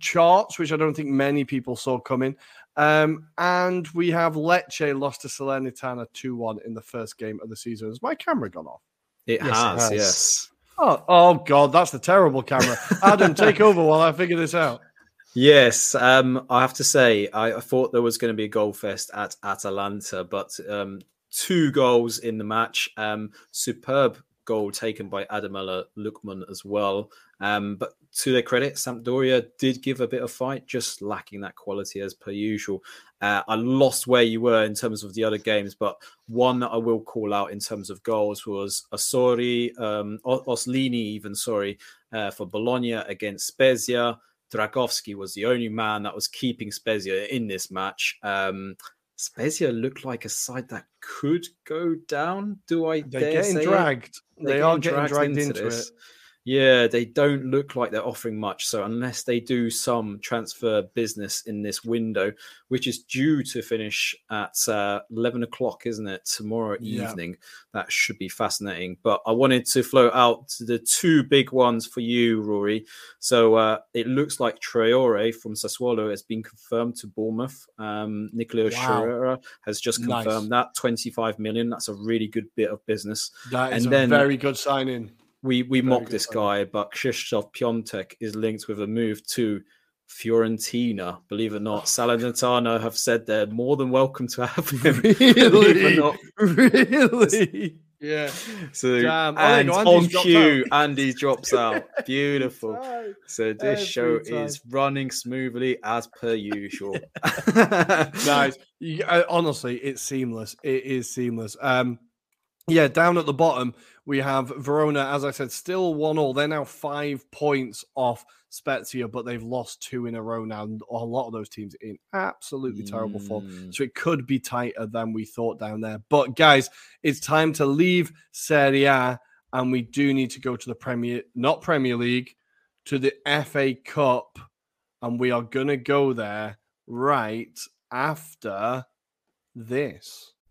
charts, which I don't think many people saw coming. Um, and we have Lecce lost to Salernitana 2 1 in the first game of the season. Has my camera gone off? It Yes, it has, has. yes. Oh, oh God, that's the terrible camera. Adam, take over while I figure this out. Yes, um, I have to say, I, I thought there was going to be a goal fest at Atalanta, but um, two goals in the match. Um, superb goal taken by Ademola Lookman as well. Um, but to their credit, Sampdoria did give a bit of fight, just lacking that quality as per usual. Uh, I lost where you were in terms of the other games, but one that I will call out in terms of goals was Asori, um, Orsolini, even sorry, uh, for Bologna against Spezia. Dragowski was the only man that was keeping Spezia in this match. Um, Spezia looked like a side that could go down. Do I They're dare getting dragged. They are getting dragged into, this. it. Yeah, they don't look like they're offering much. So unless they do some transfer business in this window, which is due to finish at uh, eleven o'clock, isn't it, tomorrow Yeah. evening? That should be fascinating. But I wanted to float out the two big ones for you, Ruairi. So uh, it looks like Traore from Sassuolo has been confirmed to Bournemouth. Um, Nicola Wow. Has just Nice. confirmed that twenty-five million. That's a really good bit of business That is And a then- very good signing. We we Very mock this guy, but Krzysztof Piątek is linked with a move to Fiorentina. Believe it or not, Salernitana have said they're more than welcome to have him. Believe it or Really? not. really? Yeah. So Damn. Oh, and you go, on cue. Andy drops out. Beautiful. Time. So this Every show time. is running smoothly as per usual. Guys, you, uh, honestly, it's seamless. It is seamless. Um, yeah, down at the bottom, we have Verona, as I said, still one all. They're now five points off Spezia, but they've lost two in a row now. And a lot of those teams in absolutely terrible form. Mm. So it could be tighter than we thought down there. But guys, it's time to leave Serie A, and we do need to go to the Premier, not Premier League, to the FA Cup, and we are gonna go there right after this.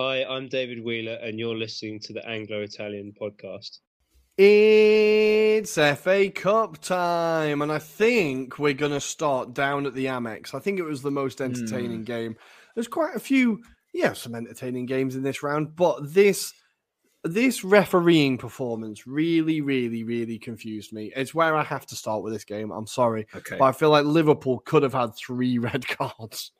Hi, I'm David Wheeler, and you're listening to the Anglo Italian podcast. It's FA Cup time, and I think we're going to start down at the Amex. I think it was the most entertaining game. There's quite a few, yeah, some entertaining games in this round, but this this refereeing performance really, really, really confused me. It's where I have to start with this game. I'm sorry, Okay. but I feel like Liverpool could have had three red cards,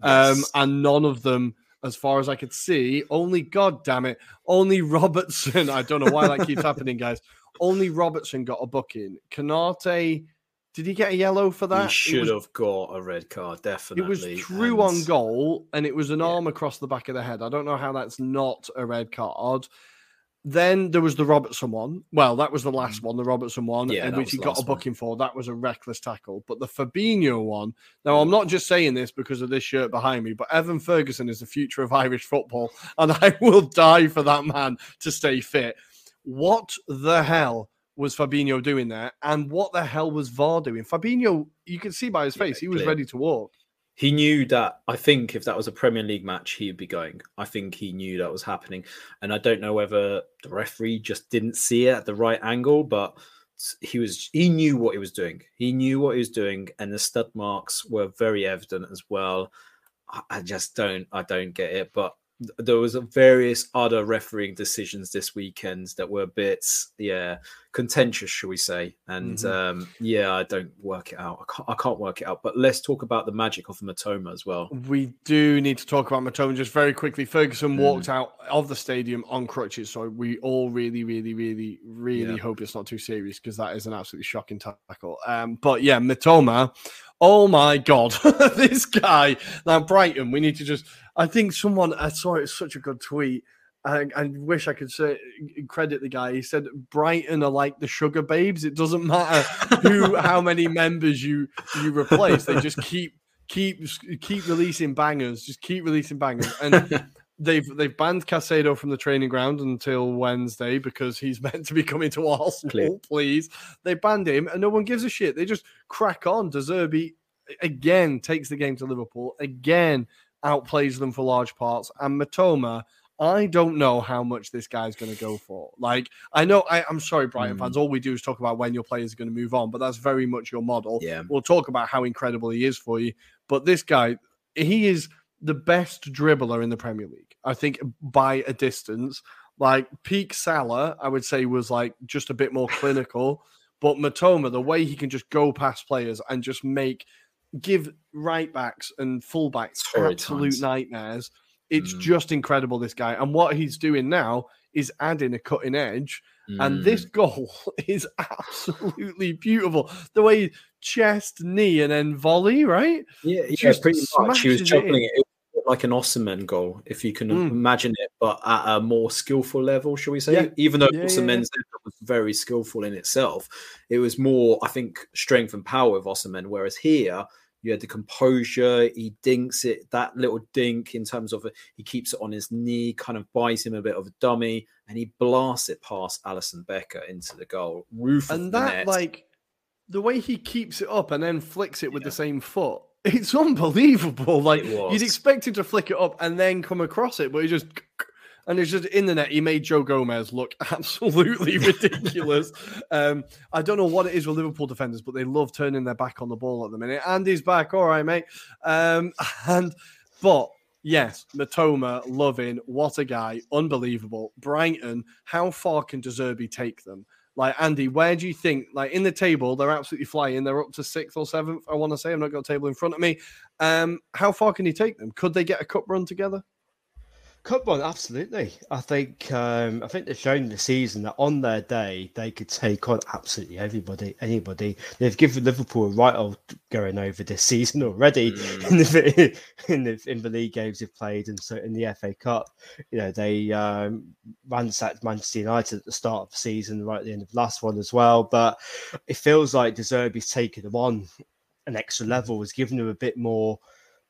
um, and none of them, as far as I could see, only God damn it, only Robertson. I don't know why that keeps happening, guys. Only Robertson got a booking. Konate, did he get a yellow for that? he should was- have got a red card, definitely. It was true on goal, and it was an arm across the back of the head. I don't know how that's not a red card. Then there was the Robertson one. Well, that was the mm-hmm. last one, the Robertson one. Yeah, in which he got a last one. booking for. That was a reckless tackle. But the Fabinho one, now I'm not just saying this because of this shirt behind me, but Evan Ferguson is the future of Irish football, and I will die for that man to stay fit. What the hell was Fabinho doing there? And what the hell was VAR doing? Fabinho, you can see by his face, he was clear. ready to walk. He knew that. I think if that was a Premier League match, he'd be going. I think he knew that was happening, and I don't know whether the referee just didn't see it at the right angle, but he was. He knew what he was doing. He knew what he was doing, and the stud marks were very evident as well. I, I just don't. I don't get it. But there was various other refereeing decisions this weekend that were a bit yeah contentious shall we say and Mhm. um yeah i don't work it out I can't, I can't work it out but let's talk about the magic of mitoma as well We do need to talk about Mitoma just very quickly. Ferguson Mm. walked out of the stadium on crutches, so we all really, really, really, really Yeah. hope it's not too serious because that is an absolutely shocking tackle. Um, but yeah, Mitoma, oh my god, this guy. Now Brighton, we need to just. I think someone I saw it such a good tweet. I, I wish I could say credit the guy. He said Brighton are like the sugar babes. It doesn't matter who, how many members you you replace. They just keep keep keep releasing bangers. Just keep releasing bangers. And they've they've banned Caicedo from the training ground until Wednesday because he's meant to be coming to Arsenal. Please, they banned him, and no one gives a shit. They just crack on. De Zerbi again takes the game to Liverpool. Again outplays them for large parts. And Mitoma, I don't know how much this guy's going to go for. Like, I know, I, I'm sorry, Brighton Mm. fans. All we do is talk about when your players are going to move on, but that's very much your model. Yeah. We'll talk about how incredible he is for you. But this guy, he is the best dribbler in the Premier League. I think by a distance. Like peak Salah, I would say was like just a bit more clinical. But Mitoma, the way he can just go past players and just make give right backs and full backs absolute times. nightmares. It's Mm. just incredible, this guy. And what he's doing now is adding a cutting edge. And this Mm. goal is absolutely beautiful. The way chest, knee, and then volley, right? Yeah, yeah, Just pretty much. He was juggling it. It like an Osimhen goal, if you can Mm. imagine it, but at a more skillful level, shall we say? Yeah. Even though Yeah, yeah, Osimhen's effort was very skillful in itself, it was more, I think, strength and power with Osimhen. Whereas here, you had the composure. He dinks it, that little dink in terms of uh, he keeps it on his knee, kind of buys him a bit of a dummy, and he blasts it past Alisson Becker into the goal. Roof And that, net. like, the way he keeps it up and then flicks it with the same foot, it's unbelievable. Like, It you'd expect him to flick it up and then come across it, but he just. And it's just in the net. He made Joe Gomez look absolutely ridiculous. um, I don't know what it is with Liverpool defenders, but they love turning their back on the ball at the minute. Andy's back, all right, mate. Um, and but yes, Mitoma, loving, what a guy, unbelievable. Brighton, how far can De Zerbi take them? Like Andy, where do you think? Like in the table, they're absolutely flying. They're up to sixth or seventh. I want to say. I'm not got a table in front of me. Um, how far can he take them? Could they get a cup run together? Cup run, absolutely. I think um, I think they've shown the season that on their day they could take on absolutely everybody, anybody. They've given Liverpool a right old going over this season already in the in the in the league games they've played, and so in the FA Cup, you know they um, ransacked Manchester United at the start of the season, right at the end of the last one as well. But it feels like De Zerbi's taken them on an extra level, has given them a bit more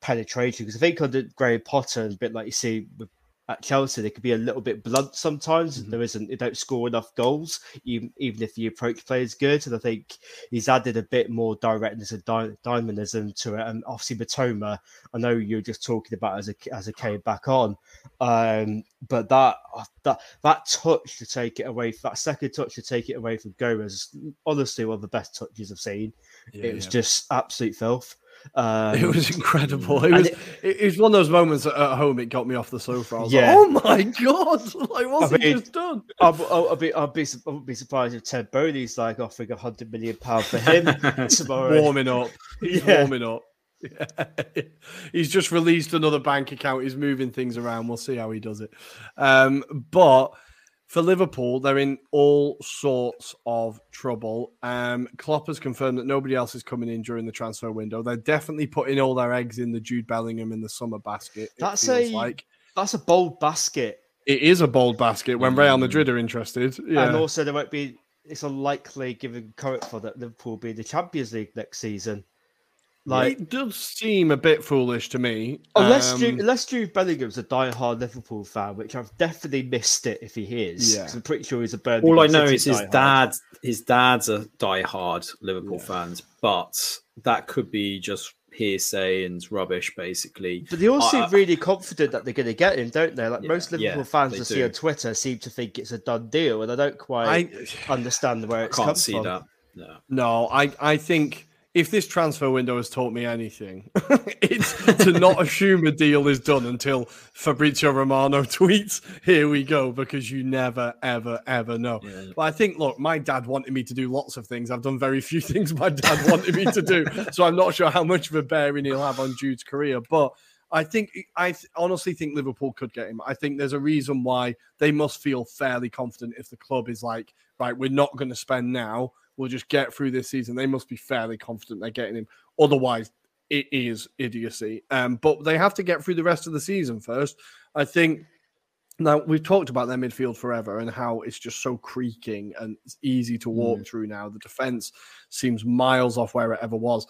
penetration because I think under Graham Potter, a bit like you see with at Chelsea, they could be a little bit blunt sometimes. There isn't, they don't score enough goals, even even if the approach play is good. And I think he's added a bit more directness and dy- dynamism to it. And obviously, Mitoma, I know you're just talking about as a as a came back on, um, but that that that touch to take it away, that second touch to take it away from Gomez, honestly one of the best touches I've seen. Yeah, it was yeah. just absolute filth. Um, It was incredible. It was. it- It, was one of those moments at home. It got me off the sofa. I was Yeah. like, "Oh my god! Like, what's I he just done?" I'll, I'll, I'll be, I'll be, I wouldn't be surprised if Todd Boehly's like offering a hundred million pound for him tomorrow. warming up. He's Yeah. warming up. Yeah. He's just released another bank account. He's moving things around. We'll see how he does it. Um, but for Liverpool, they're in all sorts of trouble. Um, Klopp has confirmed that nobody else is coming in during the transfer window. They're definitely putting all their eggs in the Jude Bellingham in the summer basket. That's a like that's a bold basket, it is a bold basket when Real Mm. Madrid are interested. Yeah. and also there won't be. It's unlikely, given current for that Liverpool will be in the Champions League next season. Like it does seem a bit foolish to me. unless Um, Jude, unless Jude Bellingham's a die-hard Liverpool fan, which I've definitely missed it if he is. Yeah. 'cause I'm pretty sure he's a Birmingham All I know City is his diehard. dad. His dad's a diehard Liverpool fans, but that could be just hearsay and rubbish, basically. But they all seem I- really confident that they're going to get him, don't they? Like most yeah, Liverpool fans they I see on Twitter seem to think it's a done deal, and I don't quite I understand where I it's can't come see from. that. No. No, I, I think if this transfer window has taught me anything, it's to not assume a deal is done until Fabrizio Romano tweets, "Here we go," because you never, ever, ever know. Yeah. But I think, look, my dad wanted me to do lots of things. I've done very few things my dad wanted me to do, so I'm not sure how much of a bearing he'll have on Jude's career. But I think I honestly think Liverpool could get him. I think there's a reason why they must feel fairly confident if the club is like, right, we're not going to spend now will just get through this season. They must be fairly confident they're getting him. Otherwise, it is idiocy. Um, but they have to get through the rest of the season first. I think now we've talked about their midfield forever and how it's just so creaking and it's easy to walk mm. through now. The defense seems miles off where it ever was.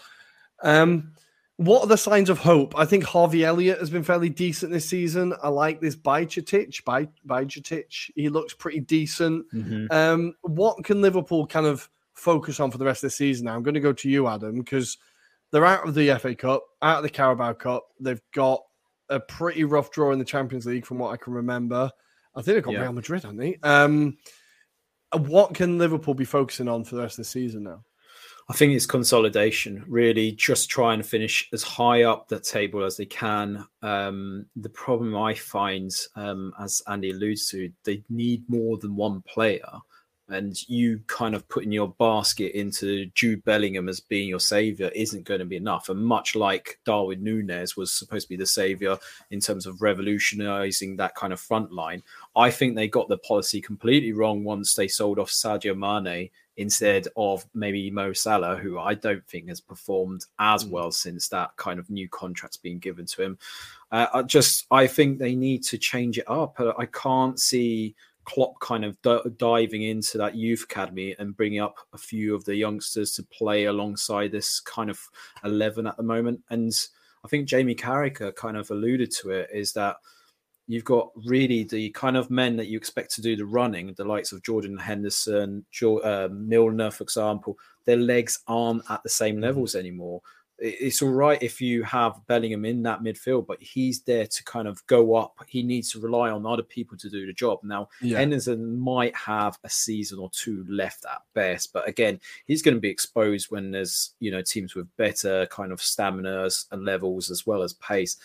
Um, what are the signs of hope? I think Harvey Elliott has been fairly decent this season. I like this Bajcetic. Bajcetic, he looks pretty decent. Mm-hmm. Um, what can Liverpool kind of focus on for the rest of the season now. I'm going to go to you, Adam, because they're out of the FA Cup, out of the Carabao Cup. They've got a pretty rough draw in the Champions League, from what I can remember. I think they've got yeah. Real Madrid, haven't they? Um, what can Liverpool be focusing on for the rest of the season now? I think it's consolidation, really, just try and finish as high up the table as they can. Um, the problem I find, um, as Andy alludes to, they need more than one player and you kind of putting your basket into Jude Bellingham as being your savior isn't going to be enough. And much like Darwin Nunez was supposed to be the savior in terms of revolutionizing that kind of front line, I think they got the policy completely wrong once they sold off Sadio Mane instead of maybe Mo Salah, who I don't think has performed as mm. well since that kind of new contract's been given to him. Uh, I just I think they need to change it up. I can't see Klopp kind of d- diving into that youth academy and bringing up a few of the youngsters to play alongside this kind of 11 at the moment. And I think Jamie Carragher kind of alluded to it is that you've got really the kind of men that you expect to do the running, the likes of Jordan Henderson, uh, Milner, for example, their legs aren't at the same levels anymore it's all right if you have Bellingham in that midfield, but he's there to kind of go up. He needs to rely on other people to do the job. Now, yeah. Henderson might have a season or two left at best, but again, he's going to be exposed when there's you know teams with better kind of stamina and levels as well as pace.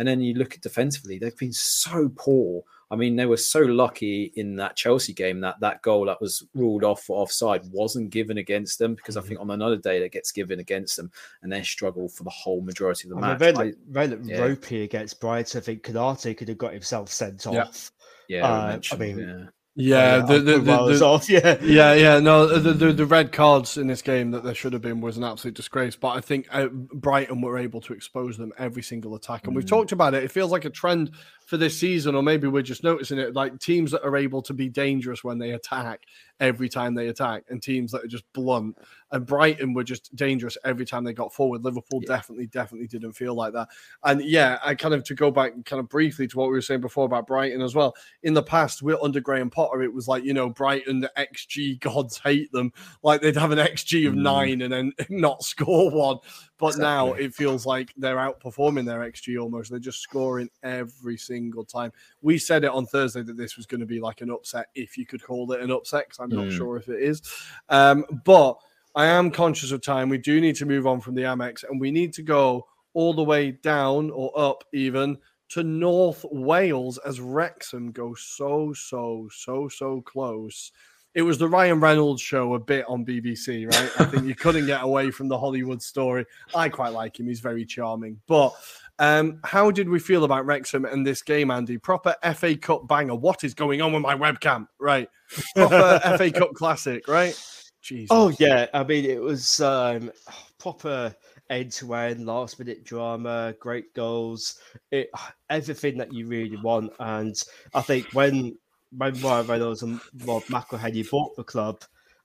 And then you look at defensively, they've been so poor I mean, they were so lucky in that Chelsea game that that goal that was ruled off for offside wasn't given against them because I think mm-hmm. on another day that gets given against them and they struggle for the whole majority of the I match. Mean, very, very yeah. ropey against Brighton. I think Konate could have got himself sent off. Yeah, yeah uh, I mean, yeah. Yeah, the, the, the, yeah, yeah, yeah. No, the, the, the red cards in this game that there should have been was an absolute disgrace. But I think uh, Brighton were able to expose them every single attack, and mm. we've talked about it. It feels like a trend for this season, or maybe we're just noticing it. Like teams that are able to be dangerous when they attack every time they attack, and teams that are just blunt. And Brighton were just dangerous every time they got forward. Liverpool yeah. definitely, definitely didn't feel like that. And yeah, I kind of to go back kind of briefly to what we were saying before about Brighton as well. In the past, we're under Graham Potter, it was like you know Brighton, the XG gods hate them. Like they'd have an XG of mm. nine and then not score one. But exactly. now it feels like they're outperforming their XG almost. They're just scoring every single time. We said it on Thursday that this was going to be like an upset, if you could call it an upset, because I'm not mm. sure if it is. Um, but I am conscious of time. We do need to move on from the Amex and we need to go all the way down or up even to North Wales as Wrexham go so, so, so, so close it was the Ryan Reynolds show a bit on BBC, right? I think you couldn't get away from the Hollywood story. I quite like him; he's very charming. But um, how did we feel about Wrexham and this game, Andy? Proper FA Cup banger. What is going on with my webcam? Right, proper FA Cup classic, right? Jesus. Oh yeah, I mean it was um, proper end to end, last minute drama, great goals, it, everything that you really want. And I think when when Ryan Reynolds and Rob McElhenney bought the club,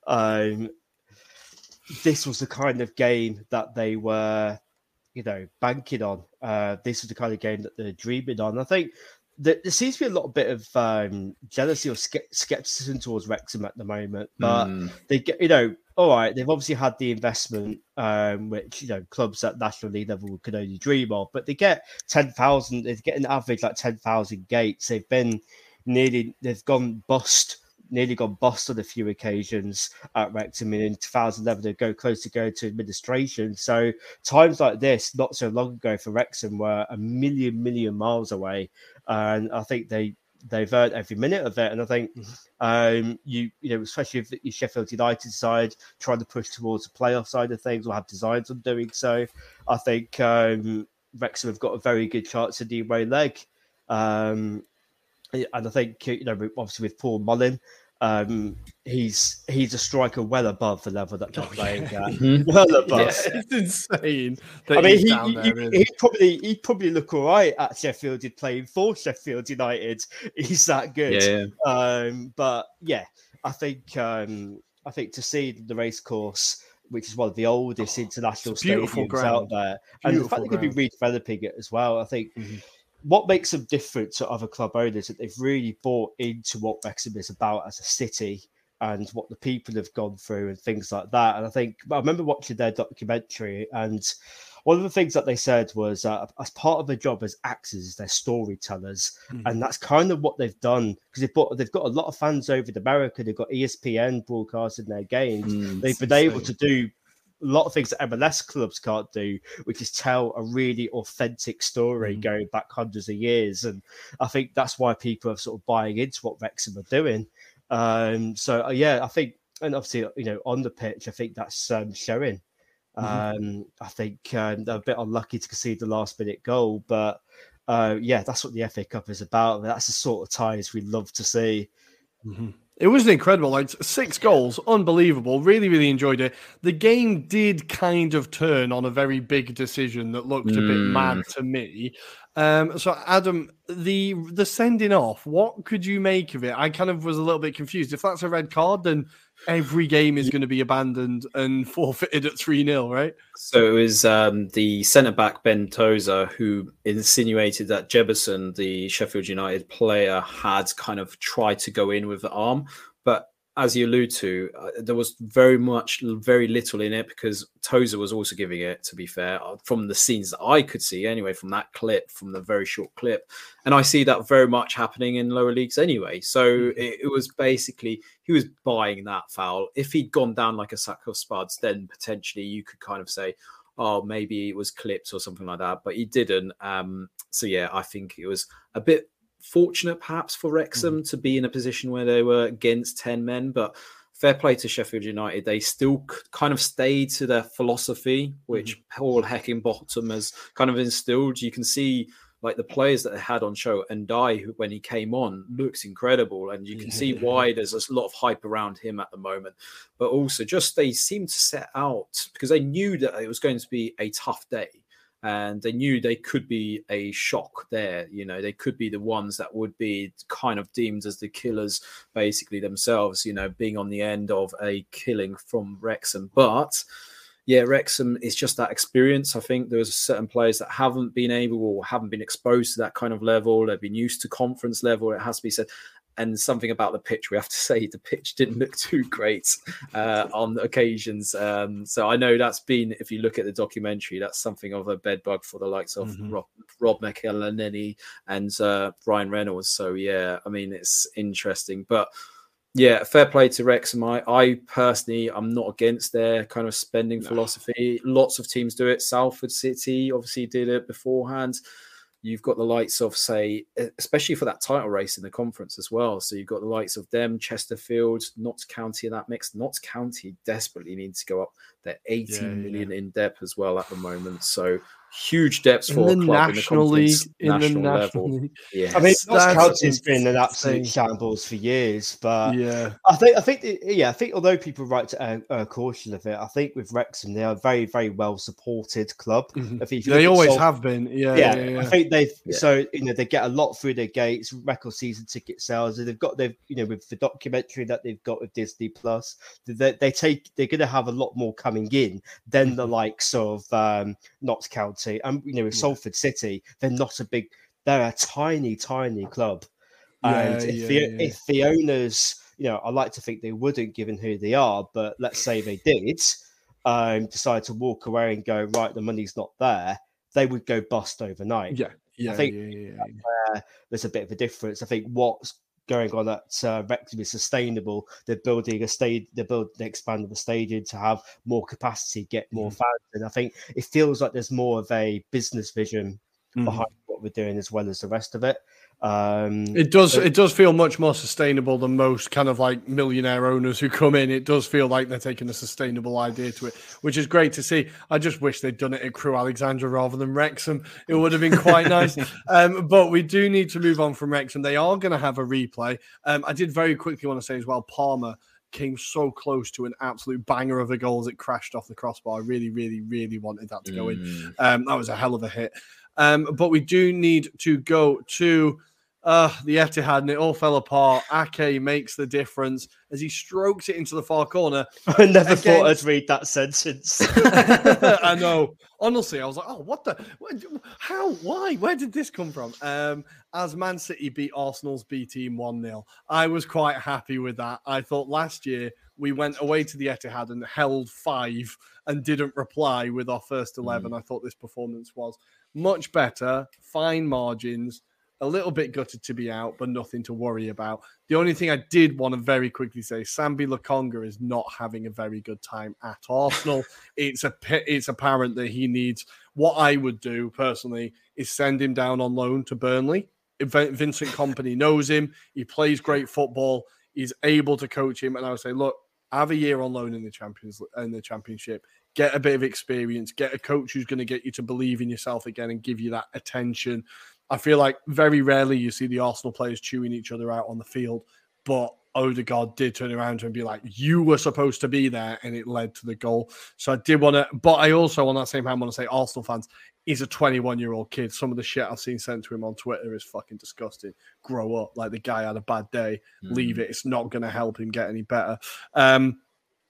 um, this was the kind of game that they were, you know, banking on. Uh, this is the kind of game that they're dreaming on. I think that there seems to be a lot bit of um, jealousy or skepticism towards Wrexham at the moment, but mm. they get, you know, all right, they've obviously had the investment, um, which you know clubs at national league level could only dream of. But they get ten thousand, they get an average like ten thousand gates. They've been nearly they've gone bust nearly got bust on a few occasions at Wrexham. In 2011, they go close to going to administration. So times like this, not so long ago for Wrexham, were a million million miles away, and I think they they've earned every minute of it. And I think um, you you know, especially if your Sheffield United side trying to push towards the playoff side of things or have designs on doing so, I think um, Wrexham have got a very good chance of the away leg. Um, and I think you know, obviously with Paul Mullin, um, he's he's a striker well above the level that they're oh, playing yeah. at. well above. Yeah, it's insane. I mean, he, he, he, probably he'd probably look all right at Sheffield United playing for Sheffield United. He's that good. Yeah. Um, but yeah, I think um, I think to see the race course which is one of the oldest oh, international stadiums ground. out there. Beautiful and the fact they could be redeveloping it as well, I think mm-hmm what makes them different to other club owners that they've really bought into what Wrexham is about as a city and what the people have gone through and things like that. And I think I remember watching their documentary, and one of the things that they said was uh, as part of their job as actors, they're storytellers, mm-hmm. and that's kind of what they've done because they've got they've got a lot of fans over in America. They've got ESPN broadcasting their games. Mm, they've been insane. able to do a lot of things that MLS clubs can't do, which is tell a really authentic story mm. going back hundreds of years. And I think that's why people are sort of buying into what Wrexham are doing. Um, so uh, yeah, I think, and obviously, you know, on the pitch, I think that's um, showing. Mm-hmm. Um, I think um, they're a bit unlucky to concede the last minute goal, but uh, yeah, that's what the FA Cup is about. That's the sort of ties we love to see. Mm-hmm. It was incredible. Like six goals, unbelievable. Really, really enjoyed it. The game did kind of turn on a very big decision that looked mm. a bit mad mm. to me. Um, so, Adam, the the sending off, what could you make of it? I kind of was a little bit confused. If that's a red card, then every game is going to be abandoned and forfeited at 3 0, right? So it was um, the centre back Ben Tozer who insinuated that Jebbison, the Sheffield United player, had kind of tried to go in with the arm. As you allude to, uh, there was very much, very little in it because Tozer was also giving it, to be fair, uh, from the scenes that I could see anyway, from that clip, from the very short clip. And I see that very much happening in lower leagues anyway. So mm-hmm. it, it, was basically, he was buying that foul. If he'd gone down like a sack of spuds, then potentially you could kind of say, oh, maybe it was clipped or something like that. But he didn't. Um, so yeah, I think it was a bit fortunate perhaps for Wrexham mm. to be in a position where they were against 10 men, but fair play to Sheffield United. They still kind of stayed to their philosophy, which mm. Paul Heckingbottom has kind of instilled. You can see like the players that they had on show and Ndiaye when he came on looks incredible and you can yeah. see why there's a lot of hype around him at the moment but also just they seem to set out because they knew that it was going to be a tough day and they knew they could be a shock there. You know, they could be the ones that would be kind of deemed as the killers, basically themselves. You know, being on the end of a killing from Wrexham, but yeah, Wrexham is just that experience. I think there's certain players that haven't been able or haven't been exposed to that kind of level. They've been used to conference level. It has to be said, and something about the pitch we have to say the pitch didn't look too great uh, on occasions um, so i know that's been if you look at the documentary that's something of a bedbug for the likes of mm-hmm. rob, rob mcelhenney and uh, ryan reynolds so yeah i mean it's interesting but yeah fair play to wrexham I, I personally i'm not against their kind of spending no. philosophy lots of teams do it salford city obviously did it beforehand You've got the likes of, say, especially for that title race in the conference as well. So you've got the likes of them, Chesterfield, Notts County in that mix. Notts County desperately need to go up. They're eighteen yeah, million yeah. in depth as well at the moment. So huge depths for in the national league in national the national league. Yeah, I mean, Notts County's been an absolute shambles for years, but yeah, I think I think yeah, I think although people write to a, a, caution of it, I think with Wrexham they are a very very well supported club. Mm-hmm. they always Sol- have been. Yeah, yeah, yeah, I think they've so you know they get a lot through their gates, record season ticket sales. They've got they've you know with the documentary that they've got with Disney Plus, they, they take they're going to have a lot more coming in than the mm-hmm. likes of um, Notts County County and you know with Salford City, they're not a big. They're a tiny, tiny club, and yeah, if yeah, the yeah. if the owners, you know, I like to think they wouldn't, given who they are, but let's say they did, um, decide to walk away and go right, the money's not there, they would go bust overnight. Yeah, yeah. I think there's a bit of a difference. I think what going on at uh, Wrexham is sustainable. They're building a stage, they're building, they're expanding the stadium to have more capacity, get more Mm. fans, and I think it feels like there's more of a business vision Mhm. behind what we're doing as well as the rest of it. Um, It does. so- It does feel much more sustainable than most kind of like millionaire owners who come in. It does feel like they're taking a sustainable idea to it, which is great to see. I just wish they'd done it at Crewe Alexandra rather than Wrexham. It would have been quite nice. Um, but we do need to move on from Wrexham. They are going to have a replay. Um, I did very quickly want to say as well, Palmer came so close to an absolute banger of a goal as it crashed off the crossbar. I really, really, really wanted that to go in. Um, that was a hell of a hit. Um, but we do need to go to uh, the Etihad, and it all fell apart. Ake makes the difference as he strokes it into the far corner. I never thought I'd read that sentence. I know. Honestly, I was like, "Oh, what the? How? Why? Where did this come from?" Um, as Man City beat Arsenal's B team one 0 I was quite happy with that. I thought last year we went away to the Etihad and held five and didn't reply with our first eleven. I thought this performance was much better, fine margins. A little bit gutted to be out, but nothing to worry about. The only thing I did want to very quickly say, Sambi Lokonga is not having a very good time at Arsenal. it's a it's apparent that he needs. What I would do personally is send him down on loan to Burnley. Vincent Kompany knows him, he plays great football. He's able to coach him, and I would say, look, have a year on loan in the champions in the championship. Get a bit of experience. Get a coach who's going to get you to believe in yourself again and give you that attention. I feel like very rarely you see the Arsenal players chewing each other out on the field, but Odegaard did turn around to him and be like, "You were supposed to be there," and it led to the goal. So I did want to, but I also, on that same hand, want to say Arsenal fans, he's a 21 year old kid. Some of the shit I've seen sent to him on Twitter is fucking disgusting. Grow up, like the guy had a bad day. Leave it. It's not going to help him get any better. Um,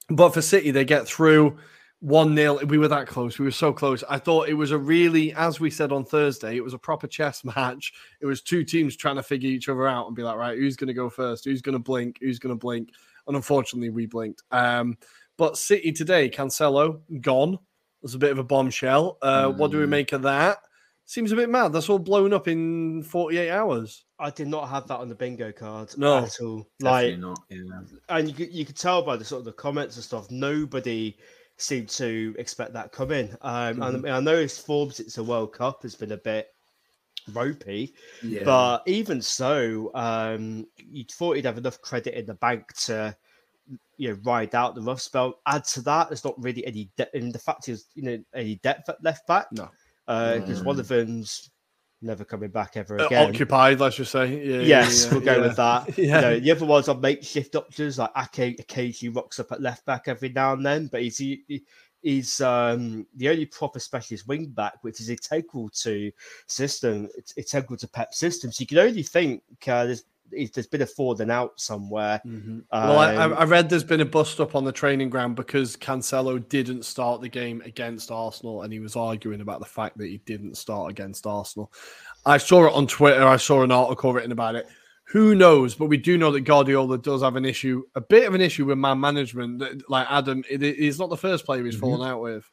but for City, they get through. 1 0. We were that close. We were so close. I thought it was a really, as we said on Thursday, it was a proper chess match. It was two teams trying to figure each other out and be like, right, who's going to go first? Who's going to blink? Who's going to blink? And unfortunately, we blinked. Um, but City today, Cancelo gone. There's a bit of a bombshell. Uh, What do we make of that? Seems a bit mad. That's all blown up in 48 hours. I did not have that on the bingo card No, at all. Like, not. Yeah. and you could, you could tell by the sort of the comments and stuff. Nobody seemed to expect that come in. Um, Mhm. And I know it's Forbes. It's a World Cup. Has been a bit ropey, Yeah. but even so, um, you thought he'd have enough credit in the bank to. You know, ride out the rough spell. Add to that, there's not really any depth. And the fact is, you know, any depth at left back. No, Uh because one Mm. of them's never coming back ever Uh, again. occupied, let's just say. Yeah, yes, yeah, we'll go yeah. with that. Yeah. You know, the other ones are makeshift options. Like Ake occasionally rocks up at left back every now and then, but he's he, he's um, the only proper specialist wing back, which is integral to system. It's integral to Pep system. So you can only think uh, there's there's been a falling out somewhere. Well, I, I Um, read there's been a bust up on the training ground because Cancelo didn't start the game against Arsenal, and he was arguing about the fact that he didn't start against Arsenal. I saw it on Twitter. I saw an article written about it. Who knows? But we do know that Guardiola does have an issue, a bit of an issue with man management. Like Adam, it, he's not the first player he's Mhm. fallen out with.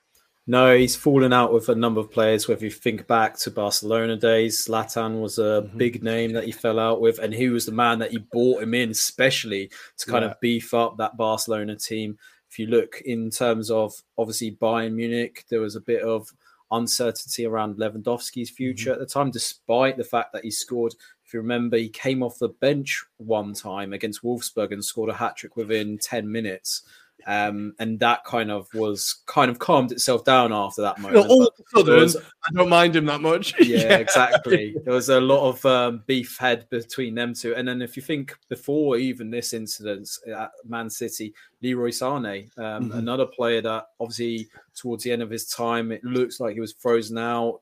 No, he's fallen out with a number of players. Whether you think back to Barcelona days, Zlatan was a Mm-hmm. big name that he fell out with, and he was the man that he bought him in, especially to kind Yeah. of beef up that Barcelona team. If you look in terms of obviously Bayern Munich, there was a bit of uncertainty around Lewandowski's future Mm-hmm. at the time, despite the fact that he scored. If you remember, he came off the bench one time against Wolfsburg and scored a hat trick within 10 minutes. Um, and that kind of was kind of calmed itself down after that moment. All of a sudden, I don't mind him that much. yeah, exactly. There was a lot of um, beef head between them two. And then if you think before even this incident at Man City, Leroy Sane, um, Mhm. another player that obviously towards the end of his time, it looks like he was frozen out.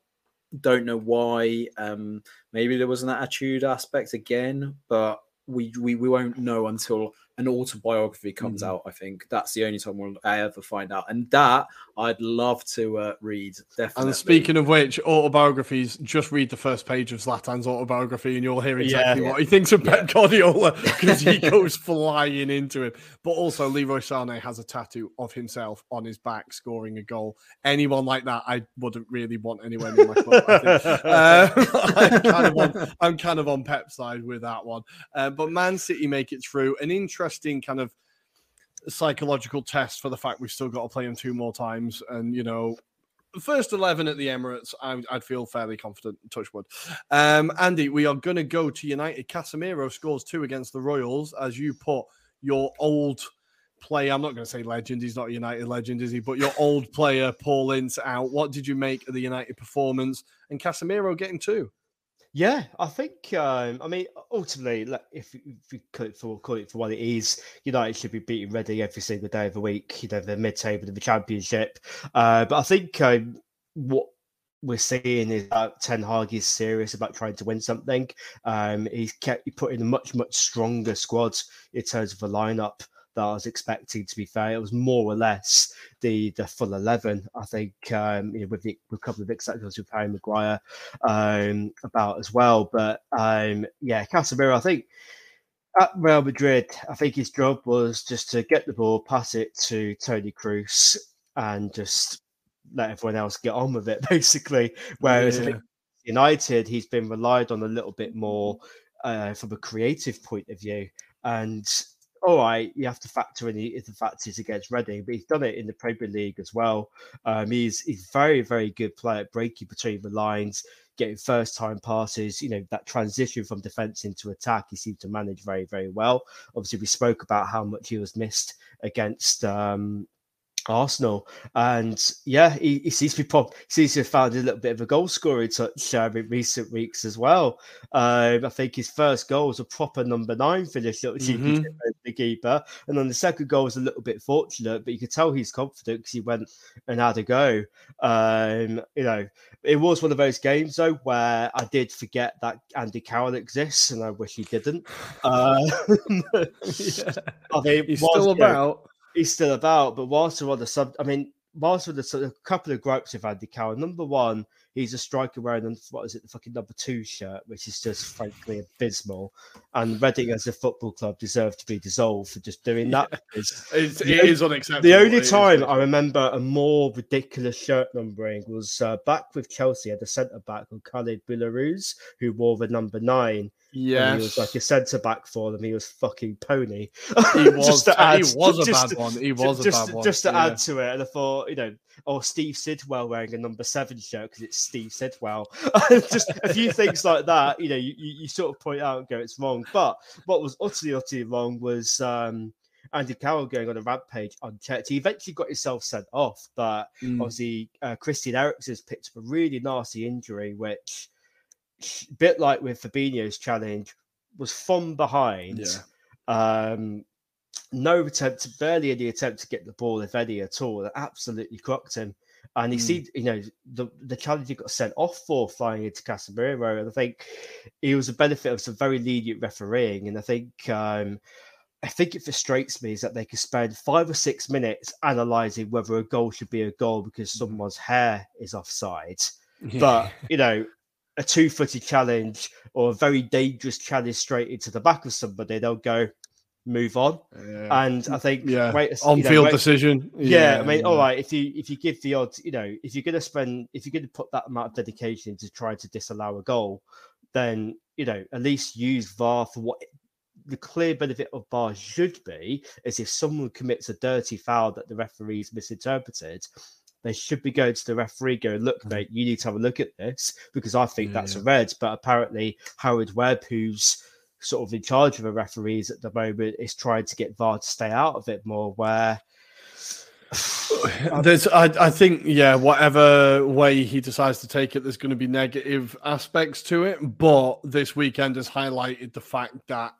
Don't know why. Um, maybe there was an attitude aspect again, but we, we we won't know until an autobiography comes Mm-hmm. out. I think that's the only time we'll ever find out, and that I'd love to uh, read. Definitely. And speaking of which, autobiographies, just read the first page of Zlatan's autobiography and you'll hear exactly Yeah. what he thinks of Pep Guardiola because he goes flying into him. But also, Leroy Sané has a tattoo of himself on his back scoring a goal. Anyone like that, I wouldn't really want anywhere near my club. I think. Uh, I'm, kind of kind of on Pep's side with that one. Uh, but Man City make it through. An interesting kind of psychological test for the fact we've still got to play them two more times. And, you know, first 11 at the Emirates, I, I'd feel fairly confident, Touchwood. Um, Andy, we are going to go to United. Casemiro scores two against the Royals as you put your old player, I'm not going to say legend, he's not a United legend, is he? But your old player, Paul Ince, out. What did you make of the United performance and Casemiro getting two? Yeah, I think. Um, I mean, ultimately, like, if, if you call it for call it for what it is, United should be beating Reading every single day of the week. You know, they're mid-table of the Championship. Uh, but I think um, what we're seeing is that Ten Hag is serious about trying to win something. Um, he's kept he put in a much much stronger squad in terms of the lineup that I was expecting. To be fair, it was more or less the the full eleven. I think um, you know, with the, with a couple of exceptions with Harry Maguire um, about as well. But um, yeah, Casemiro, I think at Real Madrid, I think his job was just to get the ball, pass it to Toni Kroos, and just let everyone else get on with it, basically. Whereas think United, he's been relied on a little bit more uh, from a creative point of view. And all right, you have to factor in the, the factors against Reading, but he's done it in the Premier League as well. Um, he's he's very very good player breaking between the lines, getting first time passes. You know that transition from defence into attack, he seemed to manage very very well. Obviously, we spoke about how much he was missed against. Um, Arsenal, and yeah, he, he seems to be pop, seems to have found a little bit of a goal scoring touch uh, in recent weeks as well. Um, I think his first goal was a proper number nine finish, was Mhm. the keeper, and then the second goal was a little bit fortunate, but you could tell he's confident because he went and had a go. Um, you know, it was one of those games though where I did forget that Andy Carroll exists, and I wish he didn't. Uh, I mean, He's whilst, still you know, about. He's still about. But whilst we're on the sub, I mean, whilst we're the of couple of gripes with Andy Carroll. Number one, he's a striker wearing what is it, the fucking number two shirt, which is just frankly abysmal. And Reading as a football club deserve to be dissolved for just doing that. because It's, the it only- is unacceptable. The only time I remember a more ridiculous shirt numbering was uh, back with Chelsea at the centre back called Khalid Boulahrouz, who wore the number nine. And he Yes. was like a centre back for them. He was fucking pony. He was, to he add- was a bad to- one. He was a just, bad one. Just to yeah. add to it, and I thought, you know, or Steve Sidwell wearing a number seven shirt because it's Steve Sidwell. just a few things like that, you know, you, you, sort of point out and go, it's wrong. But what was utterly, utterly wrong was um, Andy Carroll going on a rampage unchecked. He eventually got himself sent off, but Mm. obviously uh, Christian Eriksen's picked up a really nasty injury, which, a bit like with Fabinho's challenge, was from behind. Yeah. Um, no attempt, barely any attempt to get the ball, if any at all. That absolutely crocked him. And he Mm. seemed, you know, the, the challenge he got sent off for flying into Casemiro. And I think it was a benefit of some very lenient refereeing. And I think, um, I think it frustrates me is that they could spend five or six minutes analysing whether a goal should be a goal because someone's hair is offside. But, you know, a two footed challenge or a very dangerous challenge straight into the back of somebody, they'll go, move on. Yeah. And I think yeah, wait, on field decision. Yeah, I mean, all right. If you if you give the odds, you know, if you're going to spend, if you're going to put that amount of dedication to try to disallow a goal, then you know at least use VAR for what the clear benefit of VAR should be is if someone commits a dirty foul that the referee's misinterpreted. They should be going to the referee, going, "Look, mm-hmm. mate, you need to have a look at this because I think that's a red." But apparently, Howard Webb, who's sort of in charge of the referees at the moment, is trying to get VAR to stay out of it more. Where There's, I, I think, yeah, whatever way he decides to take it, there's going to be negative aspects to it. But this weekend has highlighted the fact that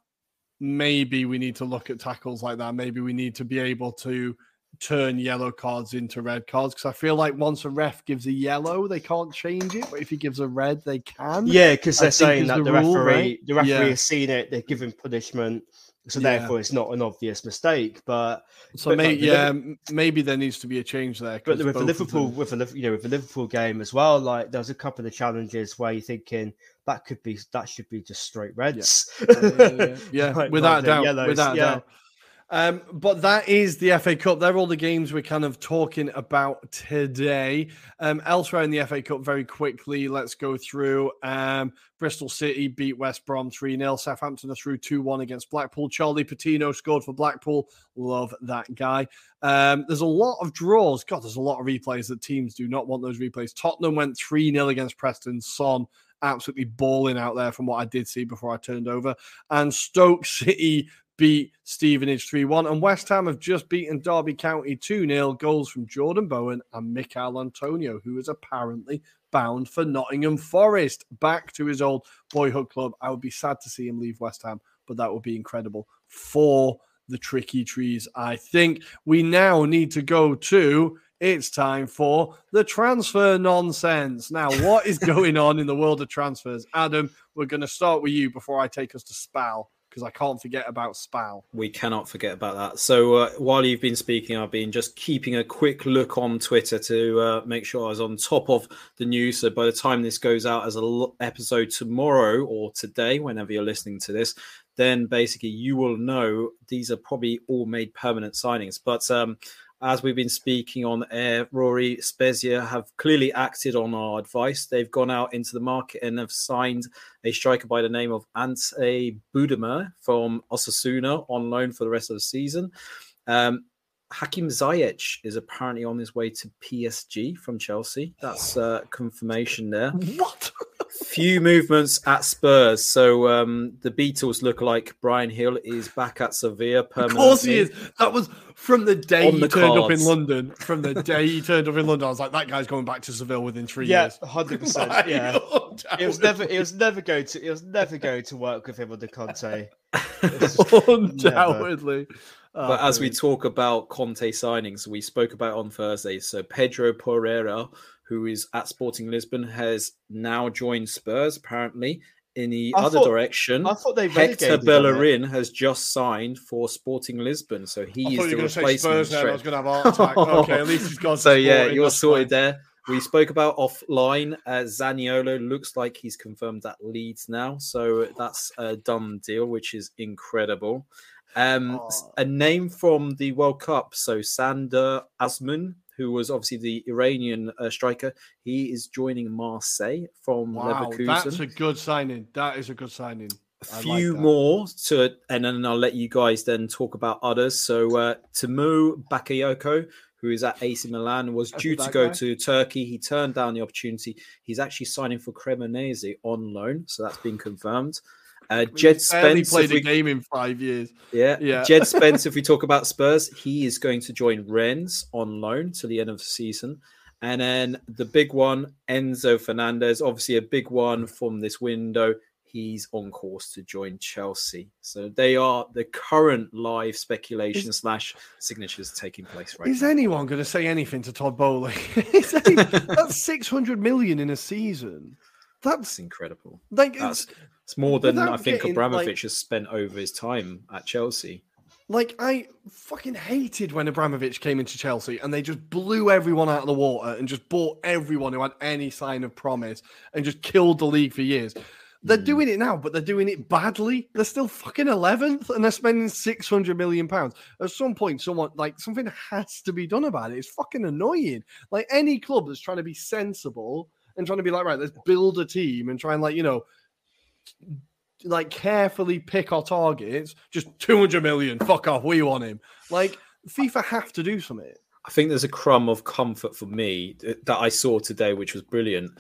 maybe we need to look at tackles like that. Maybe we need to be able to turn yellow cards into red cards because I feel like once a ref gives a yellow, they can't change it. But if he gives a red, they can. Yeah, because they're saying that the, rule, referee, right? the referee Yeah. has seen it, they're giving punishment. So Yeah. therefore, it's not an obvious mistake. But So but, may, like, yeah, maybe there needs to be a change there. But with the Liverpool, them- with the Liv- you know, with the Liverpool game as well, like there was a couple of challenges where you're thinking that could be that should be just straight reds. yeah, yeah, yeah. Like, without a doubt, yellows. without doubt. Um, but that is the FA Cup. They're all the games we're kind of talking about today. Um, elsewhere in the FA Cup, very quickly, let's go through. Um, Bristol City beat West Brom 3 0. Southampton are through 2 1 against Blackpool. Charlie Patino scored for Blackpool. Love that guy. Um, there's a lot of draws. God, there's a lot of replays that teams do not want those replays. Tottenham went 3 0 against Preston. Son absolutely balling out there from what I did see before I turned over. And Stoke City beat Stevenage 3 1. And West Ham have just beaten Derby County 2 0. Goals from Jordan Bowen and Michail Antonio, who is apparently bound for Nottingham Forest. Back to his old boyhood club. I would be sad to see him leave West Ham, but that would be incredible for the tricky trees. I think we now need to go to. It's time for the transfer nonsense. Now, what is going on in the world of transfers? Adam, we're going to start with you before I take us to Spal because I can't forget about Spal. We cannot forget about that. So uh, while you've been speaking, I've been just keeping a quick look on Twitter to uh, make sure I was on top of the news. So by the time this goes out as a l- episode tomorrow or today, whenever you're listening to this, then basically you will know these are probably all made permanent signings. But um, as we've been speaking on air, Ruairi Spezia have clearly acted on our advice. They've gone out into the market and have signed a striker by the name of Ante Budimir from Osasuna on loan for the rest of the season. Um, Hakim Ziyech is apparently on his way to PSG from Chelsea. That's uh, confirmation there. What? Few movements at Spurs. So um, the Beatles look like Bryan Gil is back at Sevilla Of permanently. course he is. That was from the day On he the turned up in. London. From the day he turned up in London, I was like, that guy's going back to Seville within three yeah, years. hundred percent. Like, Yeah, it was never. It was never going to. It was never going to work with him under Conte. It's never. Undoubtedly. Oh, but as we talk about Conte signings, we spoke about on Thursday. So Pedro Pereira, who is at Sporting Lisbon, has now joined Spurs. Apparently, in the I other thought- direction, I thought they Hector relegated on. Bellerin has just signed for Sporting Lisbon. So I he thought is the going to replacement. Spurs there. I was going to have a heart attack. Okay, at least he's got so yeah, you're sorted fine. there. We spoke about offline. Uh, Zaniolo looks like he's confirmed that Leeds now, so that's a done deal, which is incredible. Um, Oh. a name from the World Cup. So Sardar Azmoun, who was obviously the Iranian uh, striker, he is joining Marseille from Wow, Leverkusen that's a good signing. That is a good signing. A few that. more to and then I'll let you guys then talk about others. So uh Tiemoué Bakayoko, who is at AC Milan, was due to go guy. to Turkey. He turned down the opportunity. He's actually signing for Cremonese on loan, so that's been confirmed. Uh, Jed Spence, played if a we, game in five years. yeah, Yeah. Jed Spence. if we talk about Spurs, he is going to join Rennes on loan to the end of the season. And then the big one, Enzo Fernandez, obviously a big one from this window. He's on course to join Chelsea. So they are the current live speculation slash signatures taking place right now. Is now. anyone going to say anything to Todd Boehly? Any- that's six hundred million in a season. That's That's incredible. like That's it's more than without I think getting, Abramovich like- has spent over his time at Chelsea. like I fucking hated when Abramovich came into Chelsea and they just blew everyone out of the water and just bought everyone who had any sign of promise and just killed the league for years. They're Hmm. doing it now, but they're doing it badly. They're still fucking eleventh, and they're spending six hundred million pounds. At some point, someone like something has to be done about it. It's fucking annoying. Like any club that's trying to be sensible and trying to be like, right, let's build a team and try and like you know, like carefully pick our targets. Just two hundred million. Fuck off. We want him. Like FIFA have to do something. I think there's a crumb of comfort for me that I saw today, which was brilliant.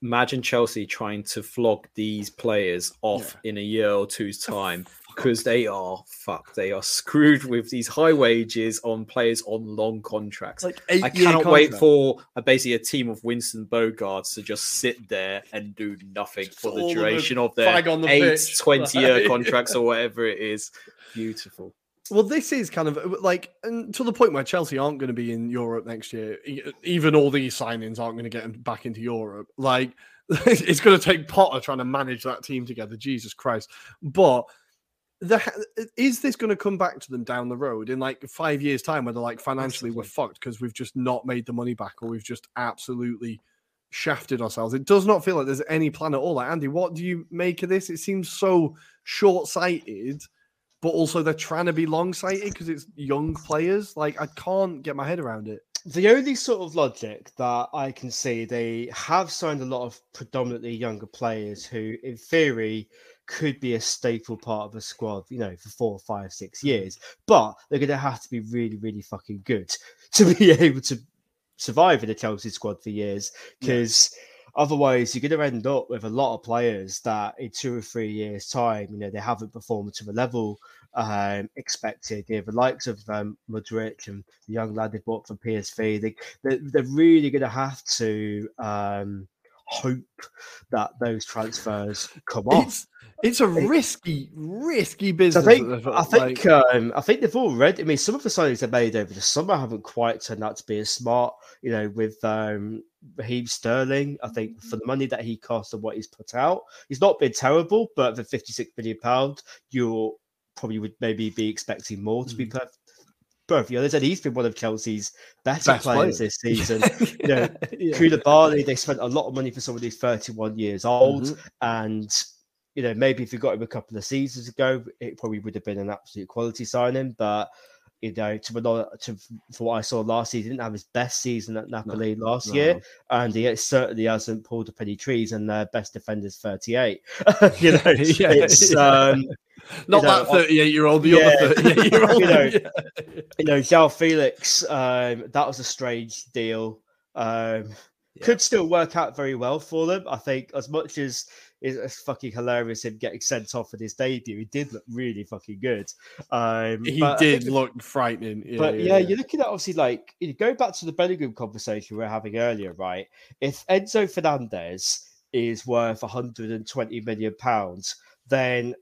Imagine Chelsea trying to flog these players off in a year or two's time because they are fucked. They are screwed with these high wages on players on long contracts. Like I eight-year cannot wait for a, basically a team of Winston Bogardes to just sit there and do nothing for all the of the duration of their flag on the eight, pitch. 20 year contracts or whatever it is. Beautiful. Well, this is kind of uh, like and to the point where Chelsea aren't going to be in Europe next year. Even all these signings aren't going to get them back into Europe. Like it's going to take Potter trying to manage that team together. Jesus Christ! But the, is this going to come back to them down the road in like five years' time, where they're like financially we're fucked because we've just not made the money back, or we've just absolutely shafted ourselves? It does not feel like there's any plan at all. Like Andy, what do you make of this? It seems so short-sighted, but also they're trying to be long-sighted because it's young players. Like I can't get my head around it. The only sort of logic that I can see, they have signed a lot of predominantly younger players who, in theory, could be a staple part of a squad, you know, for four, five, six years. But they're going to have to be really, really fucking good to be able to survive in the Chelsea squad for years because. Yeah. Otherwise, you're going to end up with a lot of players that in two or three years' time, you know, they haven't performed to the level um, expected. You know, the likes of um, Mudryk and the young lad they bought from PSV, they, they, they're really going to have to um, hope that those transfers come off. It's, it's a risky, risky business. I think, I think, um, I think they've already. I mean, some of the signings they made over the summer haven't quite turned out to be as smart. You know, with um, Raheem Sterling, I think for the money that he cost and what he's put out, he's not been terrible. But for fifty-six million pounds, you're probably would maybe be expecting more to be mm. Perfect perfectly honest, and he's been one of Chelsea's better Best players this season. you know, yeah. Koulibaly, they spent a lot of money for somebody who's 31 years old, mm-hmm. and you know, maybe if you got him a couple of seasons ago, it probably would have been an absolute quality signing. But you know, to, to for what I saw last season, he didn't have his best season at Napoli no, last no. year, and he certainly hasn't pulled up any trees. And their best defender's thirty-eight. you know, yeah, it's um, not you know, that thirty-eight-year-old, the yeah, other thirty-eight-year-old. you know, you know, João Felix. Um, that was a strange deal. Um, yeah. Could still work out very well for them. I think as much as it's fucking hilarious him getting sent off at his debut. He did look really fucking good. Um, he did look frightening. Yeah, but yeah, yeah, you're looking at obviously like you know, going back to the Bellingham conversation we were having earlier, right? If Enzo Fernandez is worth 120 million pounds, then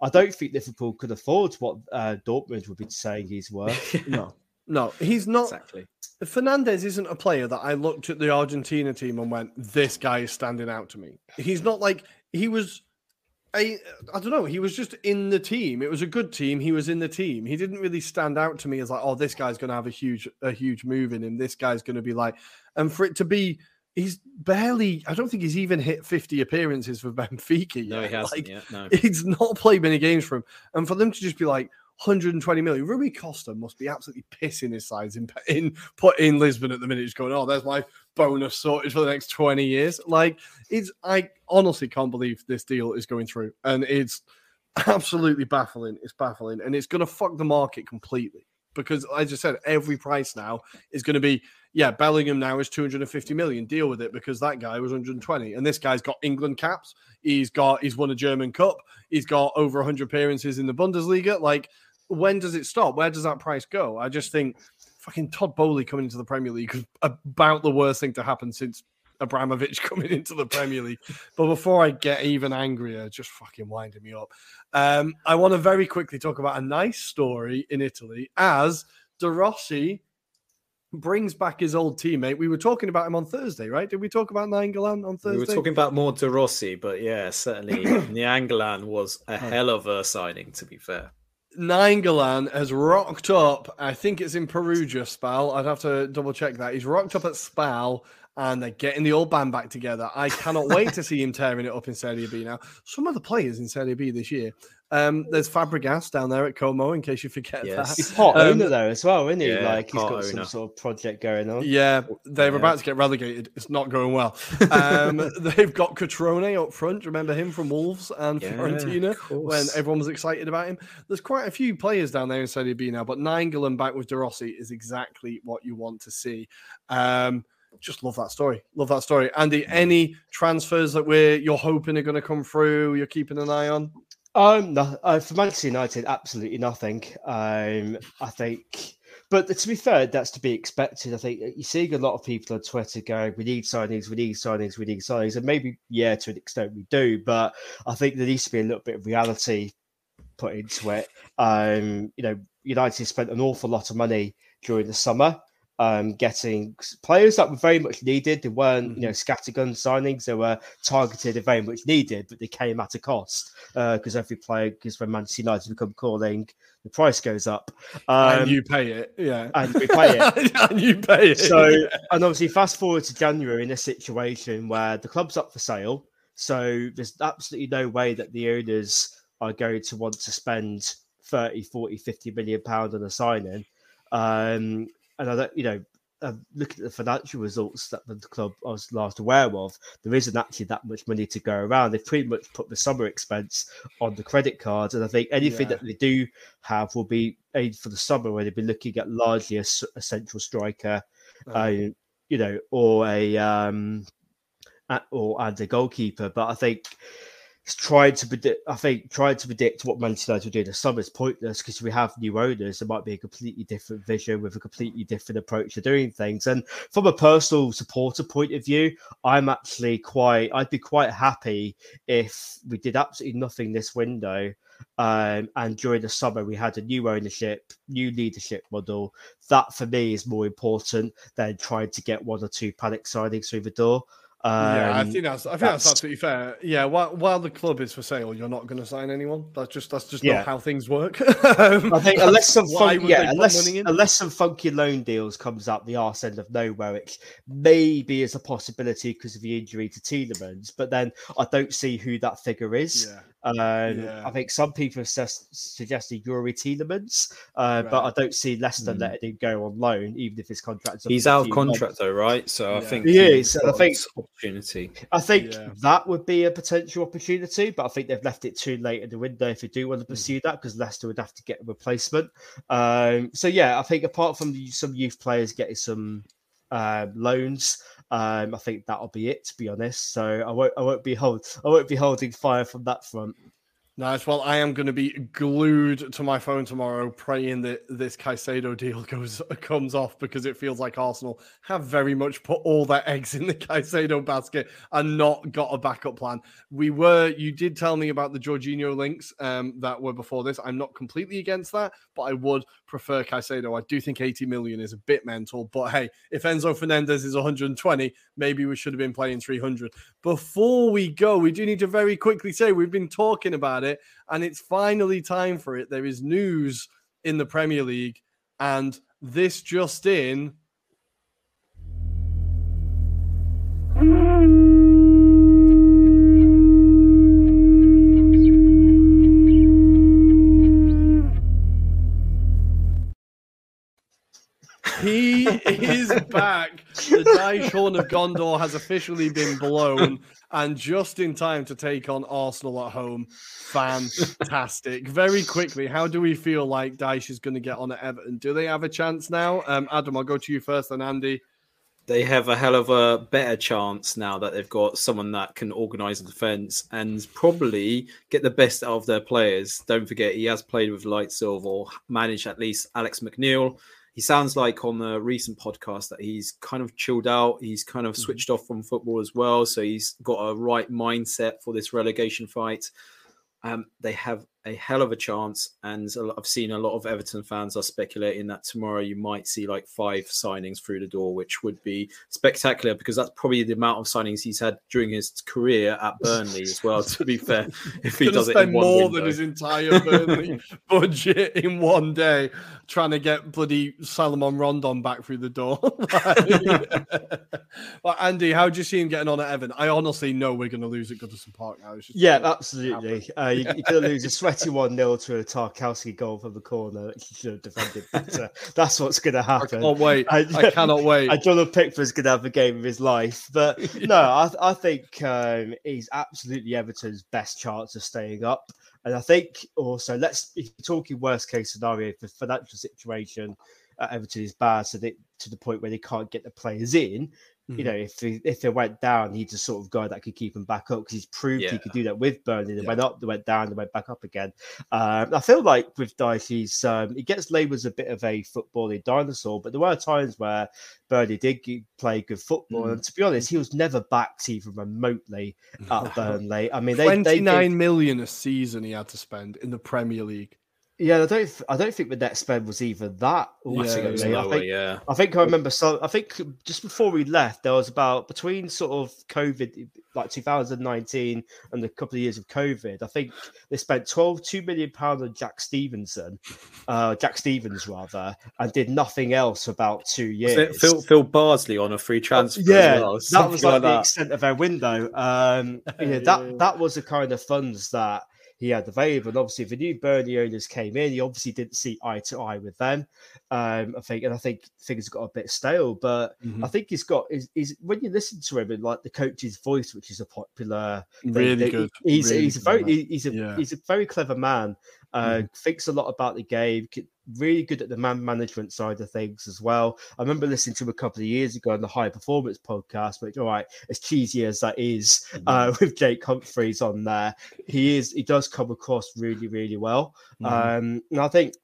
I don't think Liverpool could afford what uh, Dortmund would be saying he's worth. no, no, he's not. Exactly. Fernandez isn't a player that I looked at the Argentina team and went, "This guy is standing out to me." He's not like he was. I, I don't know. He was just in the team. It was a good team. He was in the team. He didn't really stand out to me as like, oh, this guy's going to have a huge, a huge move in him. This guy's going to be like, and for it to be, he's barely. I don't think he's even hit fifty appearances for Benfica. Yet. No, he hasn't like, yet. No, he's not played many games for him. And for them to just be like, 120 million. Rui Costa must be absolutely pissing his sides in, in put in Lisbon at the minute. He's going, oh, there's my bonus sorted for the next 20 years. Like, it's I honestly can't believe this deal is going through, and it's absolutely baffling. It's baffling, and it's going to fuck the market completely because, as I said, every price now is going to be yeah. Bellingham now is 250 million. Deal with it because that guy was 120, and this guy's got England caps. He's got he's won a German Cup. He's got over 100 appearances in the Bundesliga. Like when does it stop? Where does that price go? I just think fucking Todd Boehly coming into the Premier League is about the worst thing to happen since Abramovich coming into the Premier League. but before I get even angrier, just fucking winding me up. Um, I want to very quickly talk about a nice story in Italy as De Rossi brings back his old teammate. We were talking about him on Thursday, right? Did we talk about Nainggolan on Thursday? We were talking about more De Rossi, but yeah, certainly Nainggolan was a hell of a signing, to be fair. Nainggolan has rocked up. I think it's in Perugia, Spal. I'd have to double check that. He's rocked up at Spal and they're getting the old band back together. I cannot wait to see him tearing it up in Serie B now. Some of the players in Serie B this year. Um, there's Fabregas down there at Como, in case you forget yes. that. He's hot um, owner there as well, isn't he? Yeah, like he's got owner. some sort of project going on. Yeah, they're yeah. about to get relegated. It's not going well. Um, they've got Cutrone up front. Remember him from Wolves and yeah, Fiorentina when everyone was excited about him. There's quite a few players down there in Serie B now, but Nainggolan back with De Rossi is exactly what you want to see. Um, just love that story. Love that story. Andy, any transfers that we're you're hoping are going to come through? You're keeping an eye on? Um, no, uh, for Manchester United, absolutely nothing. Um, I think, but to be fair, that's to be expected. I think you're seeing a lot of people on Twitter going, "We need signings, we need signings, we need signings," and maybe yeah, to an extent we do, but I think there needs to be a little bit of reality put into it. Um, you know, United spent an awful lot of money during the summer um, getting players that were very much needed. They weren't, mm-hmm. you know, scattergun signings. They were targeted and very much needed, but they came at a cost because uh, every player, because when Manchester United become calling, the price goes up. Um, and you pay it, yeah. And we pay it. and you pay it. So, and obviously, fast forward to January in a situation where the club's up for sale. So there's absolutely no way that the owners are going to want to spend 30, 40, 50 million pounds on a signing. Um, and I don't, you know, uh, looking at the financial results that the club was last aware of, there isn't actually that much money to go around. They've pretty much put the summer expense on the credit cards, and I think anything yeah. that they do have will be aimed for the summer, where they'll be looking at largely a, a central striker, uh, you know, or a um, or and a goalkeeper. But I think tried to predict. I think trying to predict what Manchester United will do this summer is pointless because we have new owners. There might be a completely different vision with a completely different approach to doing things. And from a personal supporter point of view, I'm actually quite. I'd be quite happy if we did absolutely nothing this window. Um, and during the summer, we had a new ownership, new leadership model. That for me is more important than trying to get one or two panic signings through the door. Um, yeah, I um, think that's I think that's, that's, absolutely fair. Yeah, while while the club is for sale, you're not going to sign anyone. That's just that's just yeah. not how things work. um, I think unless some fun, yeah, unless unless some funky loan deals comes up the arse end of nowhere, which maybe is a possibility because of the injury to Tielemans, but then I don't see who that figure is. Yeah. Um, yeah. I think some people have suggested Youri Tielemans, uh, right. but I don't see Leicester mm. letting him go on loan, even if his contract's He's out of contract months. though, right? So yeah. I think he is. I think opportunity. I think yeah. that would be a potential opportunity, but I think they've left it too late in the window if they do want to mm. pursue mm. that because Leicester would have to get a replacement. Um, so yeah, I think apart from the, some youth players getting some uh, loans. Um, I think that'll be it, to be honest. So I won't, I won't be hold, I won't be holding fire from that front. Nice. Well, I am going to be glued to my phone tomorrow, praying that this Caicedo deal goes comes off because it feels like Arsenal have very much put all their eggs in the Caicedo basket and not got a backup plan. We were, you did tell me about the Jorginho links um, that were before this. I'm not completely against that, but I would prefer Caicedo. I do think 80 million is a bit mental, but hey, if Enzo Fernandez is 120, maybe we should have been playing 300. Before we go, we do need to very quickly say we've been talking about it, and it's finally time for it. There is news in the Premier League, and this just in. He is back. The Dyche Horn of Gondor has officially been blown, and just in time to take on Arsenal at home. Fantastic. Very quickly, how do we feel like Dyche is going to get on at Everton? Do they have a chance now? Um, Adam, I'll go to you first, then Andy. They have a hell of a better chance now that they've got someone that can organise the defence and probably get the best out of their players. Don't forget, he has played with Lights or managed at least Alex McNeil he sounds like on the recent podcast that he's kind of chilled out. He's kind of mm-hmm. switched off from football as well. So he's got a right mindset for this relegation fight. Um, they have a hell of a chance, and I've seen a lot of Everton fans are speculating that tomorrow you might see like five signings through the door, which would be spectacular because that's probably the amount of signings he's had during his career at Burnley as well. To be fair, if he does it in more window. than his entire Burnley budget in one day, trying to get bloody Salomon Rondon back through the door. well, Andy, how do you see him getting on at Everton? I honestly know we're going to lose at Goodison Park now. yeah, absolutely. Uh, you, are going to lose a sweaty 1 0 to a Tarkowski goal from the corner that should have defended better. That's what's going to happen. I can't wait. I, I cannot wait. I Jonathan Pickford's going to have a game of his life. But no, I, I think um, he's absolutely Everton's best chance of staying up. And I think also, let's, if you're talking worst case scenario, the financial situation at Everton is bad, so they, to the point where they can't get the players in, Mm-hmm. You know, if he, if they went down, he's the sort of guy that could keep them back up because he's proved yeah. he could do that with Burnley. They yeah. went up, they went down, they went back up again. Um, I feel like with Dyche, he's um, he gets labelled as a bit of a footballing dinosaur, but there were times where Burnley did play good football, mm. and to be honest, he was never backed even remotely at Burnley. I mean, they, twenty nine million a season he had to spend in the Premier League. Yeah, I don't. I don't think the net spend was even that. Yeah, it was ultimately. I think. yeah. I think I remember. So I think just before we left, there was about between sort of COVID, like 2019, and a couple of years of COVID. I think they spent 12, 2 million pounds on Jack Stevenson, uh, Jack Stevens rather, and did nothing else for about two Was years. it Phil, Phil Bardsley on a free transfer? as Yeah, well? that was like, the that. extent of their window. Um, know, that that was the kind of funds that he had available. And obviously, the new Burnley owners came in. He obviously didn't see eye to eye with them. Um, I think, and I think things got a bit stale. But Mhm. I think he's got is is when you listen to him and like the coach's voice, which is a popular, Really that good, He's really he's a very man. he's a Yeah. he's a very clever man. Uh, Thinks a lot about the game. Really good at the man management side of things as well. I remember listening to him a couple of years ago on the High Performance podcast, which, all right, as cheesy as that is, uh, with Jake Humphreys on there, he is he does come across really, really well. Mhm. Um, and I think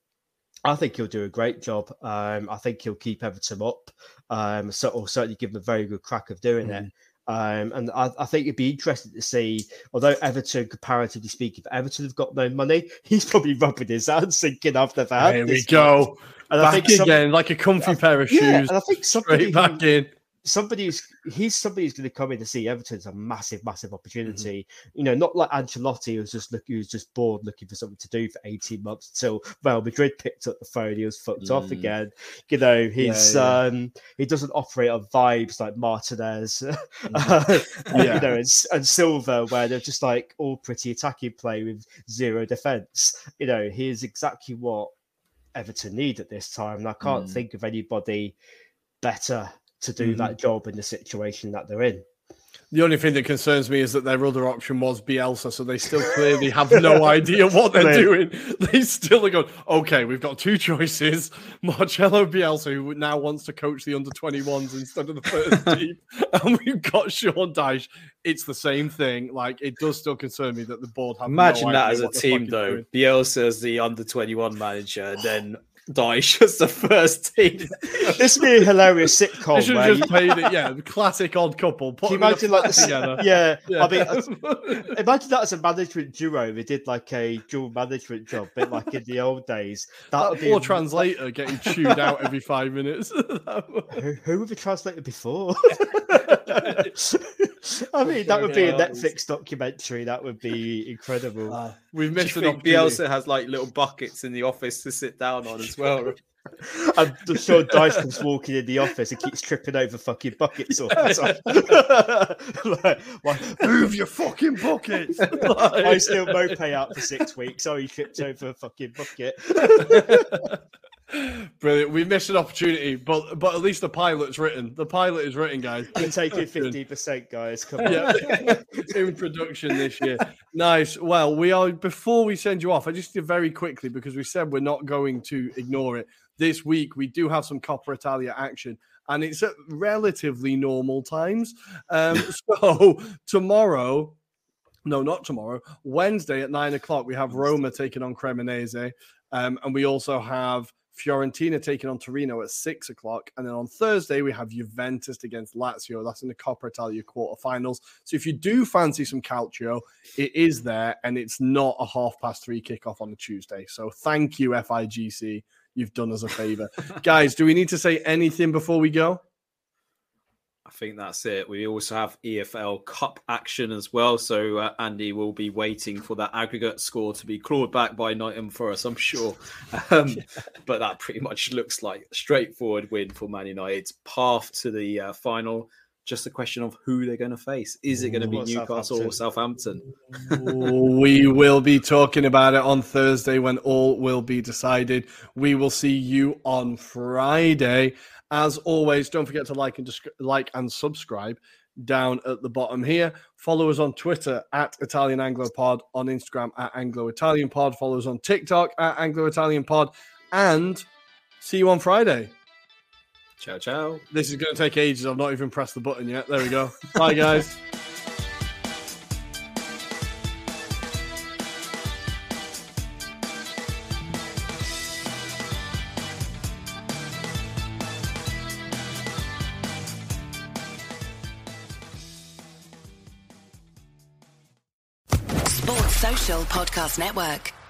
I think he'll do a great job. Um, I think he'll keep Everton up. Um, so or certainly give them a very good crack of doing it. Um, and I, I think it'd be interesting to see, although Everton, comparatively speaking, if Everton have got no money, he's probably rubbing his hands thinking after that. Here we go. much." And I Back think some- again, like a comfy pair of yeah, shoes. and I think somebody back who- in. Somebody who's he's somebody who's going to come in to see Everton's a massive, massive Mm-hmm. opportunity. You know, not like Ancelotti who's just looking who's just bored looking for something to do for 18 months until Real Madrid picked up the phone, he was fucked off Mm. again. You know, he's yeah. um he doesn't operate on vibes like Martinez, Mm-hmm. uh, Yeah. you know, and, and Silva, where they're just like all pretty attacking play with zero defense. You know, he is exactly what Everton need at this time. And I can't Mm. think of anybody better to do Mhm. that job in the situation that they're in. The only thing that concerns me is that their other option was Bielsa, so they still clearly have no idea what they're Clear. doing. They still are going, okay, we've got two choices Marcelo Bielsa, who now wants to coach the under 21s instead of the first team, and we've got Sean Dyche. It's the same thing. Like, it does still concern me that the board have Imagine no that as a what the team, though. doing. Bielsa as the under 21 manager, and then Dyche as the first team. This would be a hilarious sitcom. They should have just you- made it, yeah, the classic odd couple. Can you them in a imagine like flat this? together. Yeah, I mean, imagine that as a management duo. They did like a dual management job, bit like in the old days. That That would be poor translator getting chewed out every five minutes. Who, who were the translator before? I mean, that would be a Netflix documentary. That would be incredible. We've Do you missed an. Bielsa has like little buckets in the office to sit down on as well? and the Sean Dyche comes walking in the office and keeps tripping over fucking buckets all the time. like, like, Move your fucking buckets. I still moped out for six weeks. Oh, he tripped over a fucking bucket. Brilliant. We missed an opportunity, but but at least the pilot's written. The pilot is written, guys. We're taking fifty percent, guys. Come on. Yeah, in production this year. Nice. Well, we are before we send you off. I just did very quickly because we said we're not going to ignore it. This week we do have some Coppa Italia action, and it's at relatively normal times. Um, so tomorrow. No, not tomorrow. Wednesday at nine o'clock, we have Roma taking on Cremonese. Um, and we also have Fiorentina taking on Torino at six o'clock. And then on Thursday, we have Juventus against Lazio. That's in the Coppa Italia quarterfinals. So if you do fancy some Calcio, it is there and it's not a half past three kickoff on a Tuesday. So thank you, FIGC. You've done us a favor. Guys, do we need to say anything before we go? I think that's it. We also have EFL Cup action as well. So uh, Andy will be waiting for that aggregate score to be clawed back by Nottingham Forest, I'm sure. Um, but that pretty much looks like a straightforward win for Man United's path to the uh, final. Just a question of who they're going to face. Is it going to be Newcastle or Southampton? we will be talking about it on Thursday when all will be decided. We will see you on Friday. As always, don't forget to like and like and subscribe down at the bottom here. Follow us on Twitter at Italian Anglo Pod, on Instagram at Anglo Italian Pod. Follow us on TikTok at Anglo Italian Pod, and see you on Friday. Ciao, ciao. This is going to take ages. I've not even pressed the button yet. There we go. Bye, guys. Podcast Network.